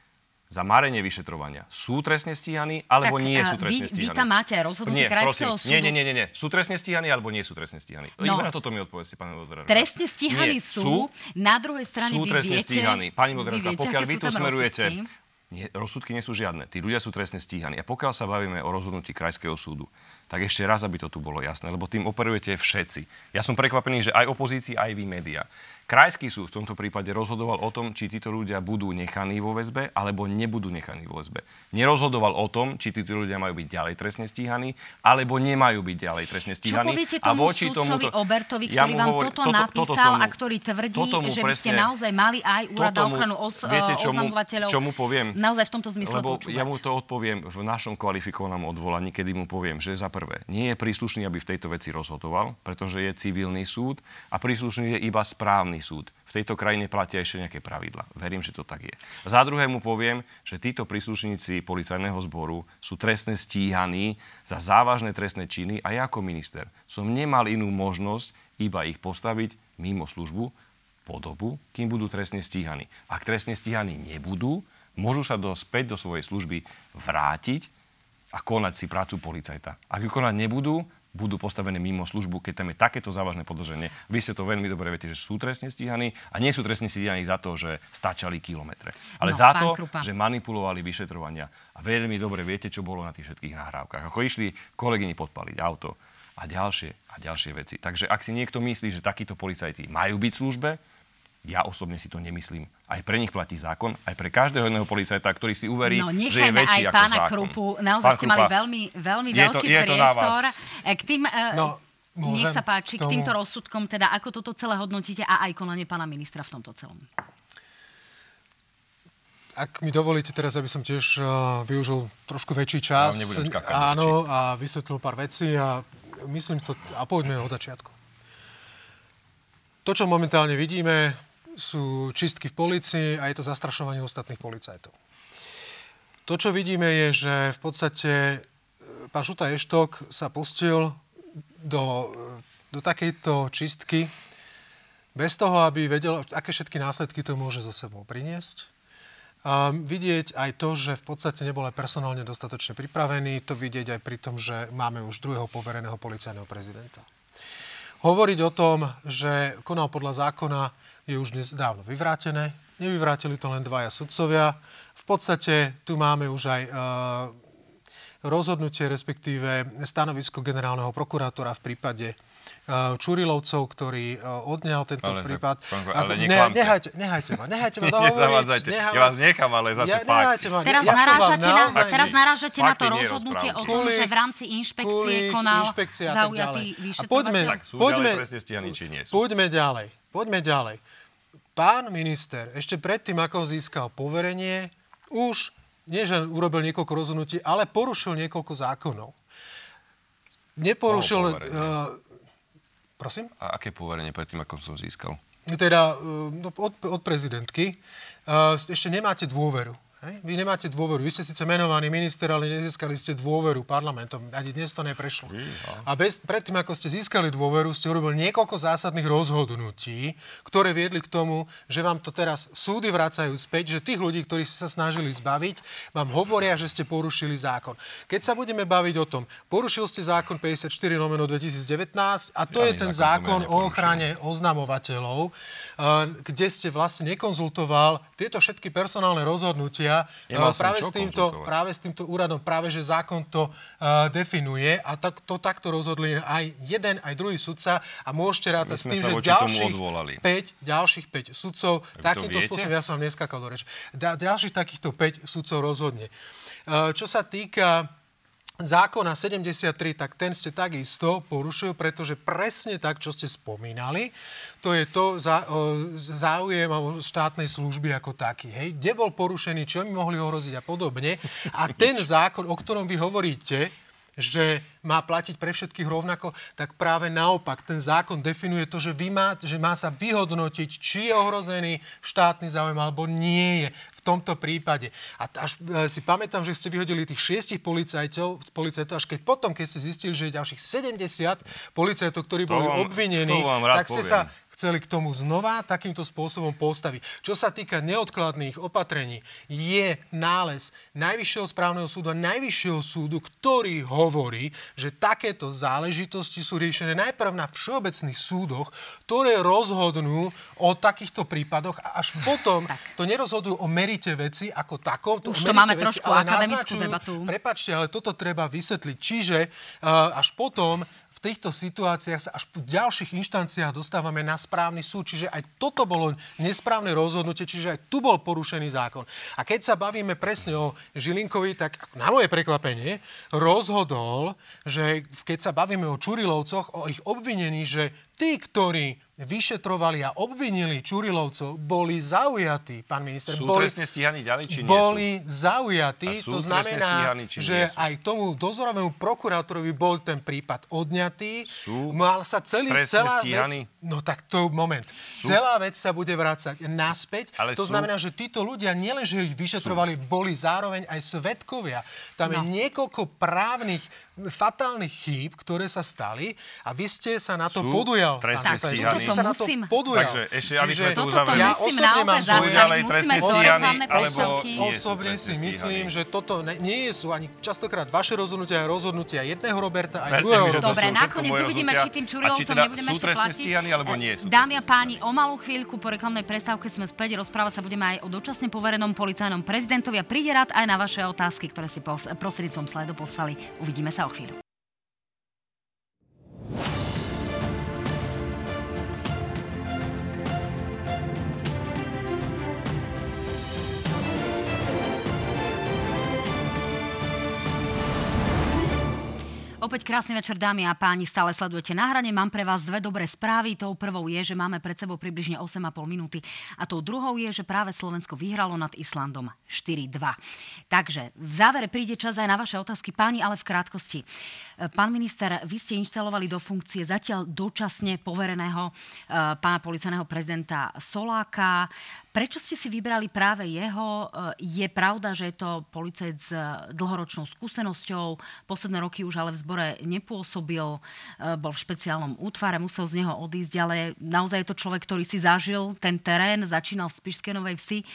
Za marenie vyšetrovania sú trestne stíhaní alebo tak, nie sú trestne vy, stíhaní? Vy tam máte rozhodnutie krajského súdu? Nie, nie, nie, nie, nie. Sú trestne stíhaní alebo nie sú trestne stíhaní? No, Iba na toto mi odpovedzte, pán Moderátor. Trestne stíhaní nie, sú, na druhej strane sú trestne viete, stíhaní. Pani Moderátor, pokiaľ vy tu smerujete, nie, rozsudky nie sú žiadne. Tí ľudia sú trestne stíhaní. A pokiaľ sa bavíme o rozhodnutí krajského súdu, tak ešte raz, aby to tu bolo jasné, lebo tým operujete všetci. Ja som prekvapený, že aj opozícii, aj vy média. Krajský súd v tomto prípade rozhodoval o tom, či títo ľudia budú nechaní vo väzbe alebo nebudú nechaní vo väzbe. Nerozhodoval o tom, či títo ľudia majú byť ďalej trestne stíhaní alebo nemajú byť ďalej trestne stíhaní. Čo poviete tomu a voči tomuto, Obertovi, ktorý ja vám hovor, toto, toto napísal toto som, a ktorý tvrdí, že by ste naozaj mali aj úrad na ochranu os, viete, čomu, čomu poviem? naozaj v tomto zmysle Lebo počúvať. ja mu to odpoviem v našom kvalifikovanom odvolaní, kedy mu poviem, že za prvé, nie je príslušný, aby v tejto veci rozhodoval, pretože je civilný súd a príslušný je iba správny súd. V tejto krajine platia ešte nejaké pravidla. Verím, že to tak je. Za druhé mu poviem, že títo príslušníci policajného zboru sú trestne stíhaní za závažné trestné činy a ja ako minister som nemal inú možnosť iba ich postaviť mimo službu po dobu, kým budú trestne stíhaní. Ak trestne stíhaní nebudú, môžu sa do, späť do svojej služby vrátiť a konať si prácu policajta. Ak ju konať nebudú, budú postavené mimo službu, keď tam je takéto závažné podozrenie. Vy ste to veľmi dobre viete, že sú trestne stíhaní a nie sú trestne stíhaní za to, že stačali kilometre, ale no, za to, Krupa. že manipulovali vyšetrovania. A veľmi dobre viete, čo bolo na tých všetkých nahrávkach. Ako išli kolegyni podpaliť auto a ďalšie a ďalšie veci. Takže ak si niekto myslí, že takíto policajti majú byť v službe, ja osobne si to nemyslím. Aj pre nich platí zákon, aj pre každého jedného policajta, ktorý si uverí, no, že je väčší aj ako pána zákon. Krupu. Naozaj Pán ste mali veľmi, veľmi je veľký to, je priestor. To K tým, e, no, nech sa páči, tomu... k týmto rozsudkom, teda ako toto celé hodnotíte a aj konanie pána ministra v tomto celom. Ak mi dovolíte teraz, aby som tiež uh, využil trošku väčší čas. No, skakať, áno, a vysvetlil pár vecí a myslím to, a poďme od začiatku. To, čo momentálne vidíme, sú čistky v policii a je to zastrašovanie ostatných policajtov. To, čo vidíme, je, že v podstate e, pán Šuta Eštok sa pustil do, e, do takejto čistky bez toho, aby vedel, aké všetky následky to môže zo sebou priniesť. A vidieť aj to, že v podstate nebol aj personálne dostatočne pripravený, to vidieť aj pri tom, že máme už druhého povereného policajného prezidenta. Hovoriť o tom, že konal podľa zákona, je už dnes dávno vyvrátené. Nevyvrátili to len dvaja sudcovia. V podstate tu máme už aj e, rozhodnutie, respektíve stanovisko generálneho prokurátora v prípade Eh, Čurilovcov, ktorý eh, odňal tento ale, prípad. Pán, ale ne, nehajte, nehajte ma, nehajte ma dohovoriť. Neha, ja vás nechám, ale zase ja, fakt. Ma, teraz ja narážate, na, teraz narážate na to rozhodnutie o tom, že v rámci inšpekcie konal zaujatý vyšetrovateľ. Poďme, tak sú poďme, stíhaní, či nie sú. Poďme ďalej, poďme ďalej. Pán minister, ešte predtým, ako získal poverenie, už nie, že urobil niekoľko rozhodnutí, ale porušil niekoľko zákonov. Neporušil... Oh, Prosím? A aké poverenie predtým, ako som získal? Teda e, od, od prezidentky. E, ešte nemáte dôveru. Hej? Vy nemáte dôveru. Vy ste síce menovaný minister, ale nezískali ste dôveru parlamentom. Ani dnes to neprešlo. A bez, predtým, ako ste získali dôveru, ste urobili niekoľko zásadných rozhodnutí, ktoré viedli k tomu, že vám to teraz súdy vracajú späť, že tých ľudí, ktorí ste sa snažili zbaviť, vám hovoria, že ste porušili zákon. Keď sa budeme baviť o tom, porušil ste zákon 54 lomeno 2019 a to ja je ten zákon o ochrane oznamovateľov, eh, kde ste vlastne nekonzultoval tieto všetky personálne rozhodnutia Nemal práve, s týmto, práve s týmto úradom, práve že zákon to uh, definuje a tak, to takto rozhodli aj jeden, aj druhý sudca a môžete rátať s tým, že ďalších 5, ďalších 5 sudcov takýmto spôsobom, ja som vám neskakal do reč, ďalších takýchto 5 sudcov rozhodne. Uh, čo sa týka zákona 73, tak ten ste takisto porušujú, pretože presne tak, čo ste spomínali, to je to za, o, záujem štátnej služby ako taký. Hej? Kde bol porušený, čo mi mohli ohroziť a podobne. A ten zákon, o ktorom vy hovoríte, že má platiť pre všetkých rovnako, tak práve naopak ten zákon definuje to, že, má, že má sa vyhodnotiť, či je ohrozený štátny záujem alebo nie je v tomto prípade. A až e, si pamätám, že ste vyhodili tých šiestich policajtov, policajtov až keď potom, keď ste zistili, že je ďalších 70 policajtov, ktorí boli vám, obvinení, tak ste sa chceli k tomu znova takýmto spôsobom postaviť. Čo sa týka neodkladných opatrení, je nález Najvyššieho správneho súdu a Najvyššieho súdu, ktorý hovorí, že takéto záležitosti sú riešené najprv na všeobecných súdoch, ktoré rozhodnú o takýchto prípadoch a až potom to nerozhodujú o merite veci ako takom. Už to máme veci, trošku akademickú debatu. Prepačte, ale toto treba vysvetliť. Čiže uh, až potom v týchto situáciách sa až v ďalších inštanciách dostávame na správny súd. Čiže aj toto bolo nesprávne rozhodnutie, čiže aj tu bol porušený zákon. A keď sa bavíme presne o Žilinkovi, tak na moje prekvapenie rozhodol, že keď sa bavíme o Čurilovcoch, o ich obvinení, že tí, ktorí vyšetrovali a obvinili Čurilovcov, boli zaujatí, pán minister. Sú boli, trestne stíhaní ďalej, či nie boli sú? zaujatí. Sú to znamená, stíhaní, či že nie sú? aj tomu dozorovému prokurátorovi bol ten prípad odňatý. Sú Mal sa celý, celá stíhaní? vec... No tak to moment. Sú? Celá vec sa bude vrácať naspäť. Ale to sú- znamená, že títo ľudia nielen, že ich vyšetrovali, boli zároveň aj svetkovia. Tam je No. niekoľko právnych fatálnych chýb, ktoré sa stali a vy ste sa na to Sú podujal. trestne stíhaní? Ste sa na to podujal. Takže ešte, aby sme to uzavreli. Ja musím osobne mám ďalej trestne stíhaní, alebo Osobne si myslím, že toto nie sú ani častokrát vaše rozhodnutia, rozhodnutia jedného Roberta aj druhého Roberta. Dobre, nakoniec uvidíme, či tým Čurilovcom teda nebudeme ešte platiť. stíhaní, alebo nie sú Dámy a páni, o malú chvíľku po reklamnej prestávke sme späť. Rozprávať sa budeme aj o dočasne poverenom policajnom prezidentovi a príde rád aj na vaše otázky, ktoré si prostredníctvom slajdu poslali. Uvidíme sa o chvíľu. Opäť krásny večer, dámy a páni, stále sledujete na hrane. Mám pre vás dve dobré správy. Tou prvou je, že máme pred sebou približne 8,5 minúty. A tou druhou je, že práve Slovensko vyhralo nad Islandom 4-2. Takže v závere príde čas aj na vaše otázky, páni, ale v krátkosti. Pán minister, vy ste inštalovali do funkcie zatiaľ dočasne povereného e, pána policajného prezidenta Soláka. Prečo ste si vybrali práve jeho? E, Je pravda, že je to policajt s dlhoročnou skúsenosťou, posledné roky už ale v zbore nepôsobil, e, bol v špeciálnom útvare, musel z neho odísť, ale naozaj je to človek, ktorý si zažil ten terén, začínal v Spišskej Novej Vsi. E,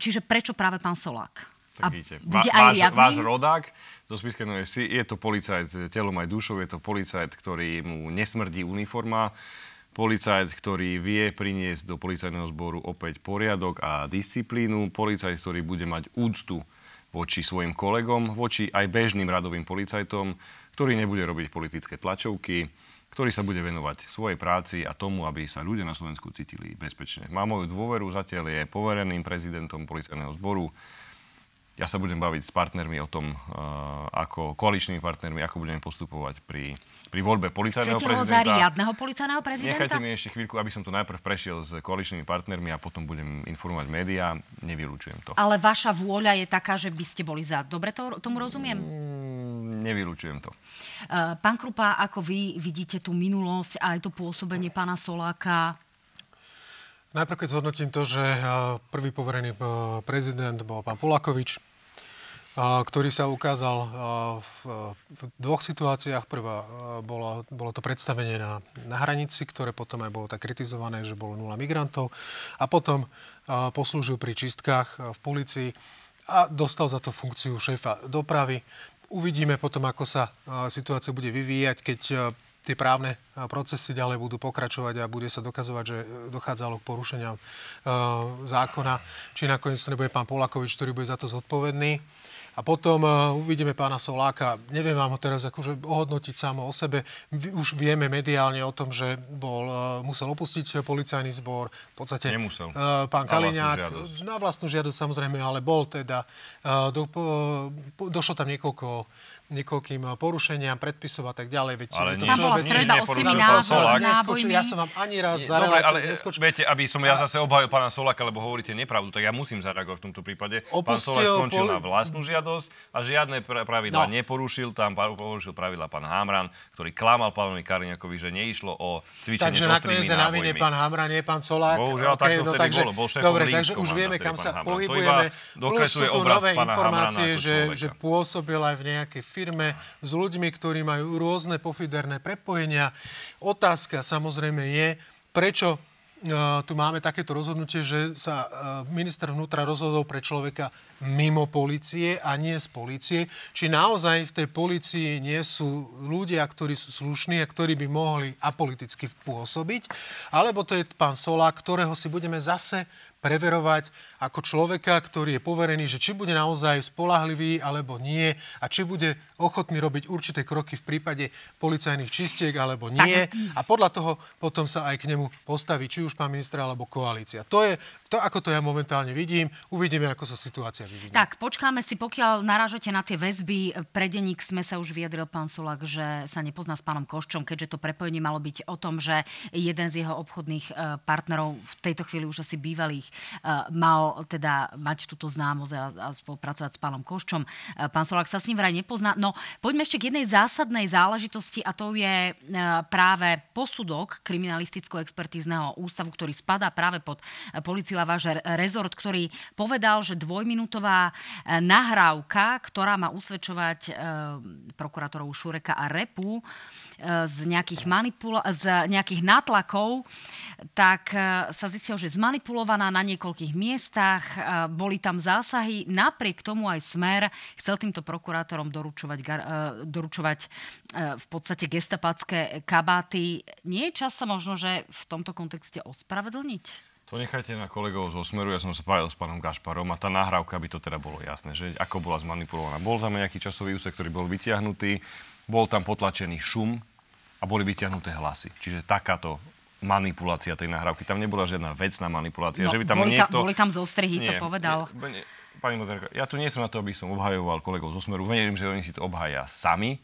Čiže prečo práve pán Solák? Tak vidíte, bude váš, váš rodák zo Spiskej Novej Vsi, je to policajt telom aj dušou, je to policajt, ktorý mu nesmrdí uniforma, policajt, ktorý vie priniesť do policajného zboru opäť poriadok a disciplínu, policajt, ktorý bude mať úctu voči svojim kolegom, voči aj bežným radovým policajtom, ktorý nebude robiť politické tlačovky, ktorý sa bude venovať svojej práci a tomu, aby sa ľudia na Slovensku cítili bezpečne. Má moju dôveru, zatiaľ je povereným prezidentom policajného zboru. Ja sa budem baviť s partnermi o tom, uh, ako koaličnými partnermi, ako budeme postupovať pri, pri voľbe policajného Chcete ho za prezidenta. riadneho policajného prezidenta? Nechajte mi ešte chvíľku, aby som to najprv prešiel s koaličnými partnermi a potom budem informovať médiá. Nevylučujem to. Ale vaša vôľa je taká, že by ste boli za. Dobre to, tomu rozumiem? Mm, Nevylučujem to. Uh, Pán Krupa, ako vy vidíte tú minulosť a aj to pôsobenie pána Soláka? Najprv keď zhodnotím to, že eh, prvý poverený eh, prezident bol pán Polakovič, eh, ktorý sa ukázal v, dvoch situáciách. Prvá eh, bolo, to predstavenie na, na hranici, ktoré potom aj bolo tak kritizované, že bolo nula migrantov. A potom poslúžil pri čistkách v policii a dostal za to funkciu šéfa dopravy. Uvidíme potom, ako sa situácia bude vyvíjať, keď tie právne procesy ďalej budú pokračovať a bude sa dokazovať, že eh, dochádzalo k porušeniam zákona, či nakoniec to nebude pán Polakovič, ktorý bude za to zodpovedný. A potom uh, uvidíme pána Soláka. Neviem vám ho teraz akože ohodnotiť samo o sebe. Už vieme mediálne o tom, že bol, uh, musel opustiť policajný zbor. V podstate Nemusel. Uh, pán Kaliňák na vlastnú žiadosť samozrejme, ale bol teda. Do, došlo tam niekoľko niekoľkým uh, porušeniam predpisov a tak ďalej. Veď Ale to nič- bola neporušil ostrými pán Solák. nábojmi. Ja som vám ani raz za Dobre, ale neskočil. viete, aby som ja zase obhajil pána Solaka, lebo hovoríte nepravdu, tak ja musím zareagovať v tomto prípade. Pán Opustil Solak skončil poli- na vlastnú žiadosť a žiadne pra- pravidlá No. neporušil. Tam porušil pravidlá pán Hamran, ktorý klamal pánovi Kariňakovi, že neišlo o cvičenie Takže s ostrými nakoniec je na vine nábojmi. pán Hamra, nie pán Solák. Bohužiaľ, Okej, takto vtedy bolo. Bol dobre, takže už vieme, kam pán sa Hamran. Pohybujeme. Plus sú tu nové informácie, že pôsobil aj v nejakej firme s ľuďmi, ktorí majú rôzne pofiderné prepojenia. Otázka samozrejme je, prečo Uh, tu máme takéto rozhodnutie, že sa uh, minister vnútra rozhodol pre človeka mimo policie a nie z policie. Či naozaj v tej policii nie sú ľudia, ktorí sú slušní a ktorí by mohli apoliticky pôsobiť, alebo to je pán Solák, ktorého si budeme zase preverovať ako človeka, ktorý je poverený, že či bude naozaj spolahlivý alebo nie a či bude ochotný robiť určité kroky v prípade policajných čistiek alebo nie. A podľa toho potom sa aj k nemu postaví či už pán minister alebo koalícia. To je to, ako to ja momentálne vidím, uvidíme, ako sa situácia vyvinie. Tak, počkáme si, pokiaľ narážate na tie väzby. Pre denník sme sa už vyjadril pán Solak, že sa nepozná s pánom Koščom, keďže to prepojenie malo byť o tom, že jeden z jeho obchodných e, partnerov, v tejto chvíli už asi bývalých, e, mal teda mať túto známosť a, a spolupracovať s pánom Koščom. E, pán Solak sa s ním vraj nepozná. No, poďme ešte k jednej zásadnej záležitosti a to je práve posudok kriminalisticko-expertízneho ústavu, ktorý spadá práve pod policiu a váš rezort, ktorý povedal, že dvojminútová e, nahrávka, ktorá má usvedčovať e, prokurátorov Šureka a Repu e, z nejakých, manipula- z nejakých nátlakov, tak sa zistilo, že zmanipulovaná na niekoľkých miestach, boli tam zásahy, napriek tomu aj Smer chcel týmto prokurátorom doručovať, doručovať v podstate gestapacké kabáty. Nie je čas sa možno, že v tomto kontexte ospravedlniť? To nechajte na kolegov zo Smeru, ja som sa bavil s pánom Gašparom a tá nahrávka by to teda bolo jasné, že ako bola zmanipulovaná. Bol tam nejaký časový úsek, ktorý bol vytiahnutý, bol tam potlačený šum a boli vytiahnuté hlasy. Čiže takáto manipulácia tej nahrávky. Tam nebola žiadna vecná manipulácia. No, že by tam boli, niekto... tam, boli tam zostrihy, nie, to povedal. Nie, nie, pani moderka, ja tu nie som na to, aby som obhajoval kolegov zo Smeru. Verím, že oni si to obhaja sami,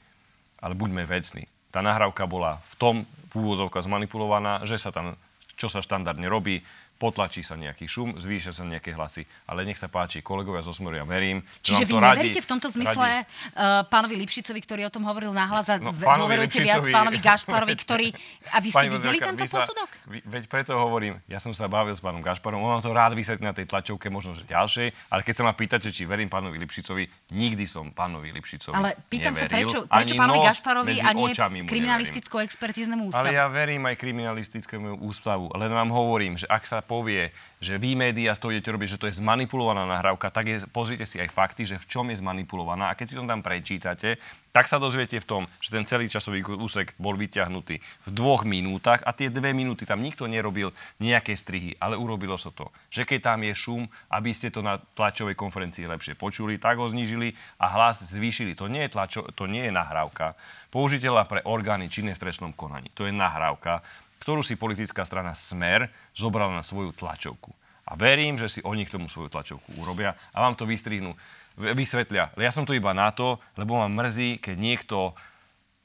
ale buďme vecní. Tá nahrávka bola v tom v úvozovka zmanipulovaná, že sa tam, čo sa štandardne robí, potlačí sa nejaký šum, zvýšia sa nejaké hlasy. Ale nech sa páči, kolegovia zo Smeru, ja verím. Čiže vy neveríte v tomto zmysle uh, pánovi Lipšicovi, ktorý o tom hovoril nahlas a no, dôverujete viac pánovi Gašparovi, ktorý... A vy ste videli tento posudok? Vy, veď preto hovorím, ja som sa bavil s pánom Gašparom, on to rád vysvetlí na tej tlačovke, možno že ďalšej, ale keď sa ma pýtate, či verím pánovi Lipšicovi, nikdy som pánovi Lipšicovi Ale pýtam neveril, sa, prečo, prečo pánovi Gašparovi a nie kriminalisticko-expertíznemu ústavu? Ale ja verím aj kriminalistickému ústavu, len vám hovorím, že ak sa povie, že vy médiá z toho idete robiť, že to je zmanipulovaná nahrávka, tak je, pozrite si aj fakty, že v čom je zmanipulovaná. A keď si to tam prečítate, tak sa dozviete v tom, že ten celý časový úsek bol vyťahnutý v dvoch minútach a tie dve minúty tam nikto nerobil nejaké strihy, ale urobilo sa to. Že keď tam je šum, aby ste to na tlačovej konferencii lepšie počuli, tak ho znížili a hlas zvýšili. To nie je, tlačo, to nie je nahrávka použiteľa pre orgány činné v trestnom konaní. To je nahrávka ktorú si politická strana Smer zobrala na svoju tlačovku. A verím, že si oni k tomu svoju tlačovku urobia a vám to vystrihnú, vysvetlia. Ja som tu iba na to, lebo ma mrzí, keď niekto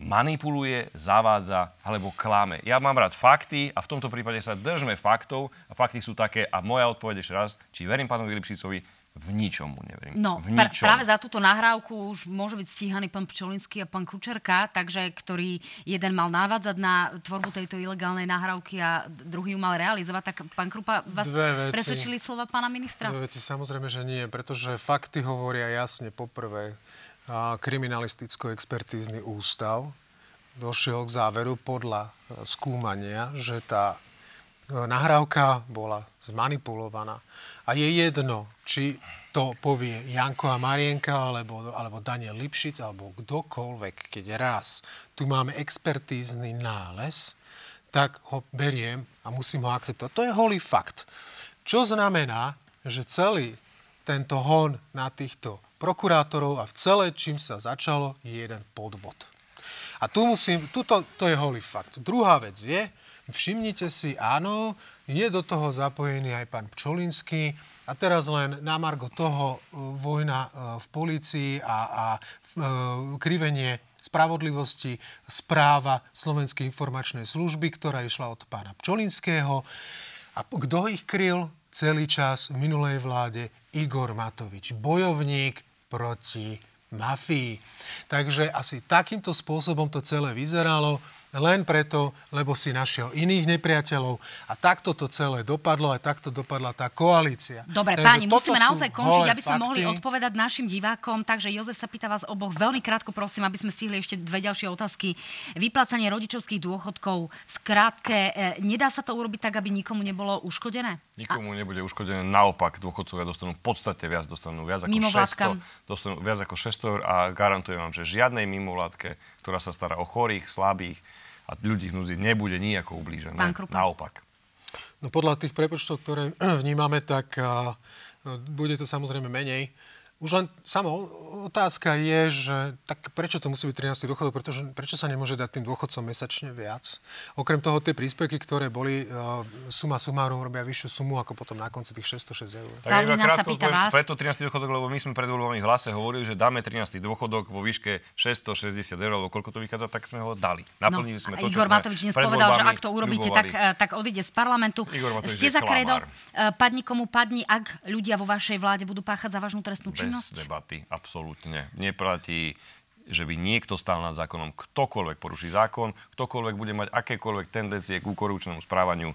manipuluje, zavádza alebo klame. Ja mám rád fakty a v tomto prípade sa držme faktov a fakty sú také a moja odpoveď ešte raz, či verím pánovi Lipšicovi, v ničom mu neverím. No, v ničom. práve za túto nahrávku už môže byť stíhaný pán Pčolinský a pán Kučerka, takže ktorý jeden mal návádzať na tvorbu tejto ilegálnej nahrávky a druhý ju mal realizovať. Tak pán Krupa, vás presvedčili slova pána ministra? Dve veci samozrejme, že nie, pretože fakty hovoria jasne poprvé. Kriminalisticko-expertízny ústav došiel k záveru podľa e, skúmania, že tá e, nahrávka bola zmanipulovaná. A je jedno, či to povie Janko a Marienka, alebo, alebo Daniel Lipšic, alebo kdokoľvek, keď raz tu máme expertízny nález, tak ho beriem a musím ho akceptovať. To je holý fakt. Čo znamená, že celý tento hon na týchto prokurátorov a v celé, čím sa začalo, je jeden podvod. A tu musím, tuto, to je holý fakt. Druhá vec je, všimnite si, áno, je do toho zapojený aj pán Pčolinský, a teraz len na margo toho e, vojna e, v polícii a, a e, krivenie spravodlivosti správa Slovenskej informačnej služby, ktorá išla od pána Pčolinského. A kto ich kryl celý čas v minulej vláde? Igor Matovič, bojovník proti mafii. Takže asi takýmto spôsobom to celé vyzeralo len preto, lebo si našiel iných nepriateľov. A takto to celé dopadlo, aj takto dopadla tá koalícia. Dobre, takže páni, musíme naozaj končiť, aby sme fakty. mohli odpovedať našim divákom. Takže Jozef sa pýta vás oboch veľmi krátko, prosím, aby sme stihli ešte dve ďalšie otázky. Vyplácanie rodičovských dôchodkov. Skrátke, e, nedá sa to urobiť tak, aby nikomu nebolo uškodené? Nikomu A... nebude uškodené. Naopak, dôchodcovia dostanú podstate viac, dostanú viac ako 600, dostanú viac ako 600 eur a garantujem vám, že žiadnej mimovládke, ktorá sa stará o chorých, slabých, a ľudí v núdzi nebude nejako ublížené. Naopak. No podľa tých prepočtov, ktoré vnímame, tak uh, bude to samozrejme menej Už len samo otázka je, že tak prečo to musí byť 13. dôchodok, pretože, prečo sa nemôže dať tým dôchodcom mesačne viac? Okrem toho, tie príspevky, ktoré boli, uh, suma sumárum robia vyššiu sumu ako potom na konci tých 606 eur. Tak iba krátko, sa pýta vás. Preto 13. dôchodok, lebo my sme pred voľbami v hlase hovorili, že dáme 13. dôchodok vo výške 660 eur, alebo koľko to vychádza, tak sme ho dali. Naplnili no, sme to, Igor Matovič dnes povedal, že ak to urobíte, tak, eh, tak odíde z parlamentu. Igor Matovič Ste za kredo, eh, padni komu padni, ak ľudia vo vašej vláde budú páchať závažnú trestnú činnosť? Bez debaty, absolútne. Neplatí že by niekto stál nad zákonom. Ktokoľvek poruší zákon, ktokoľvek bude mať akékoľvek tendencie k korupčnému správaniu,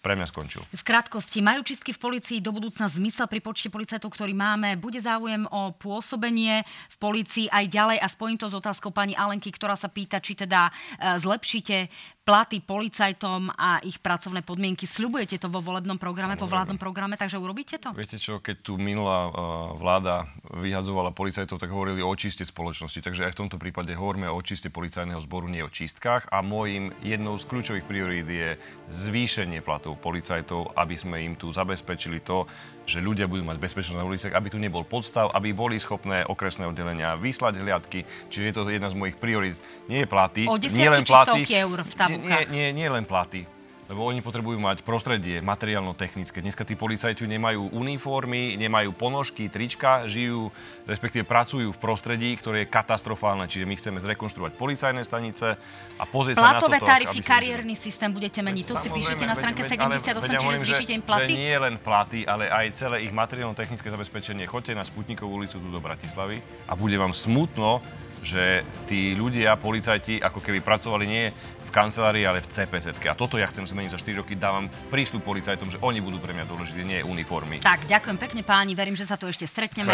pre mňa skončil. V krátkosti, majú čistky v policii do budúcna zmysel pri počte policajtov, ktorý máme? Bude záujem o pôsobenie v policii aj ďalej? A spojím to s otázkou pani Alenky, ktorá sa pýta, či teda e, zlepšíte platy policajtom a ich pracovné podmienky. Sľubujete to vo volebnom programe, Samozrejme. po vládnom programe, takže urobíte to? Viete čo, keď tu minulá uh, vláda vyhadzovala policajtov, tak hovorili o očiste spoločnosti. Takže aj v tomto prípade hovoríme o očiste policajného zboru, nie o čistkách. A môjim jednou z kľúčových priorít je zvýšenie platov policajtov, aby sme im tu zabezpečili to, že ľudia budú mať bezpečnosť na uliciach, aby tu nebol podstav, aby boli schopné okresné oddelenia vyslať hliadky. Čiže je to jedna z mojich priorit. Nie je platy, o nie len platy. eur v Nie, nie, nie len platy lebo oni potrebujú mať prostredie materiálno-technické. Dneska tí policajti nemajú uniformy, nemajú ponožky, trička, žijú, respektíve pracujú v prostredí, ktoré je katastrofálne. Čiže my chceme zrekonštruovať policajné stanice a pozrieť Platové sa na to. Platové tarify, kariérny systém budete meniť. To si píšete na stránke 78, čiže hovorím, zvýšite im platy? Že nie len platy, ale aj celé ich materiálno-technické zabezpečenie. Choďte na Sputnikovú ulicu tu do Bratislavy a bude vám smutno, že tí ľudia, policajti, ako keby pracovali nie v kancelárii, ale v CPZ. A toto ja chcem zmeniť za 4 roky. Dávam prístup policajtom, že oni budú pre mňa dôležití, nie uniformy. Tak, ďakujem pekne páni, verím, že sa tu ešte stretneme.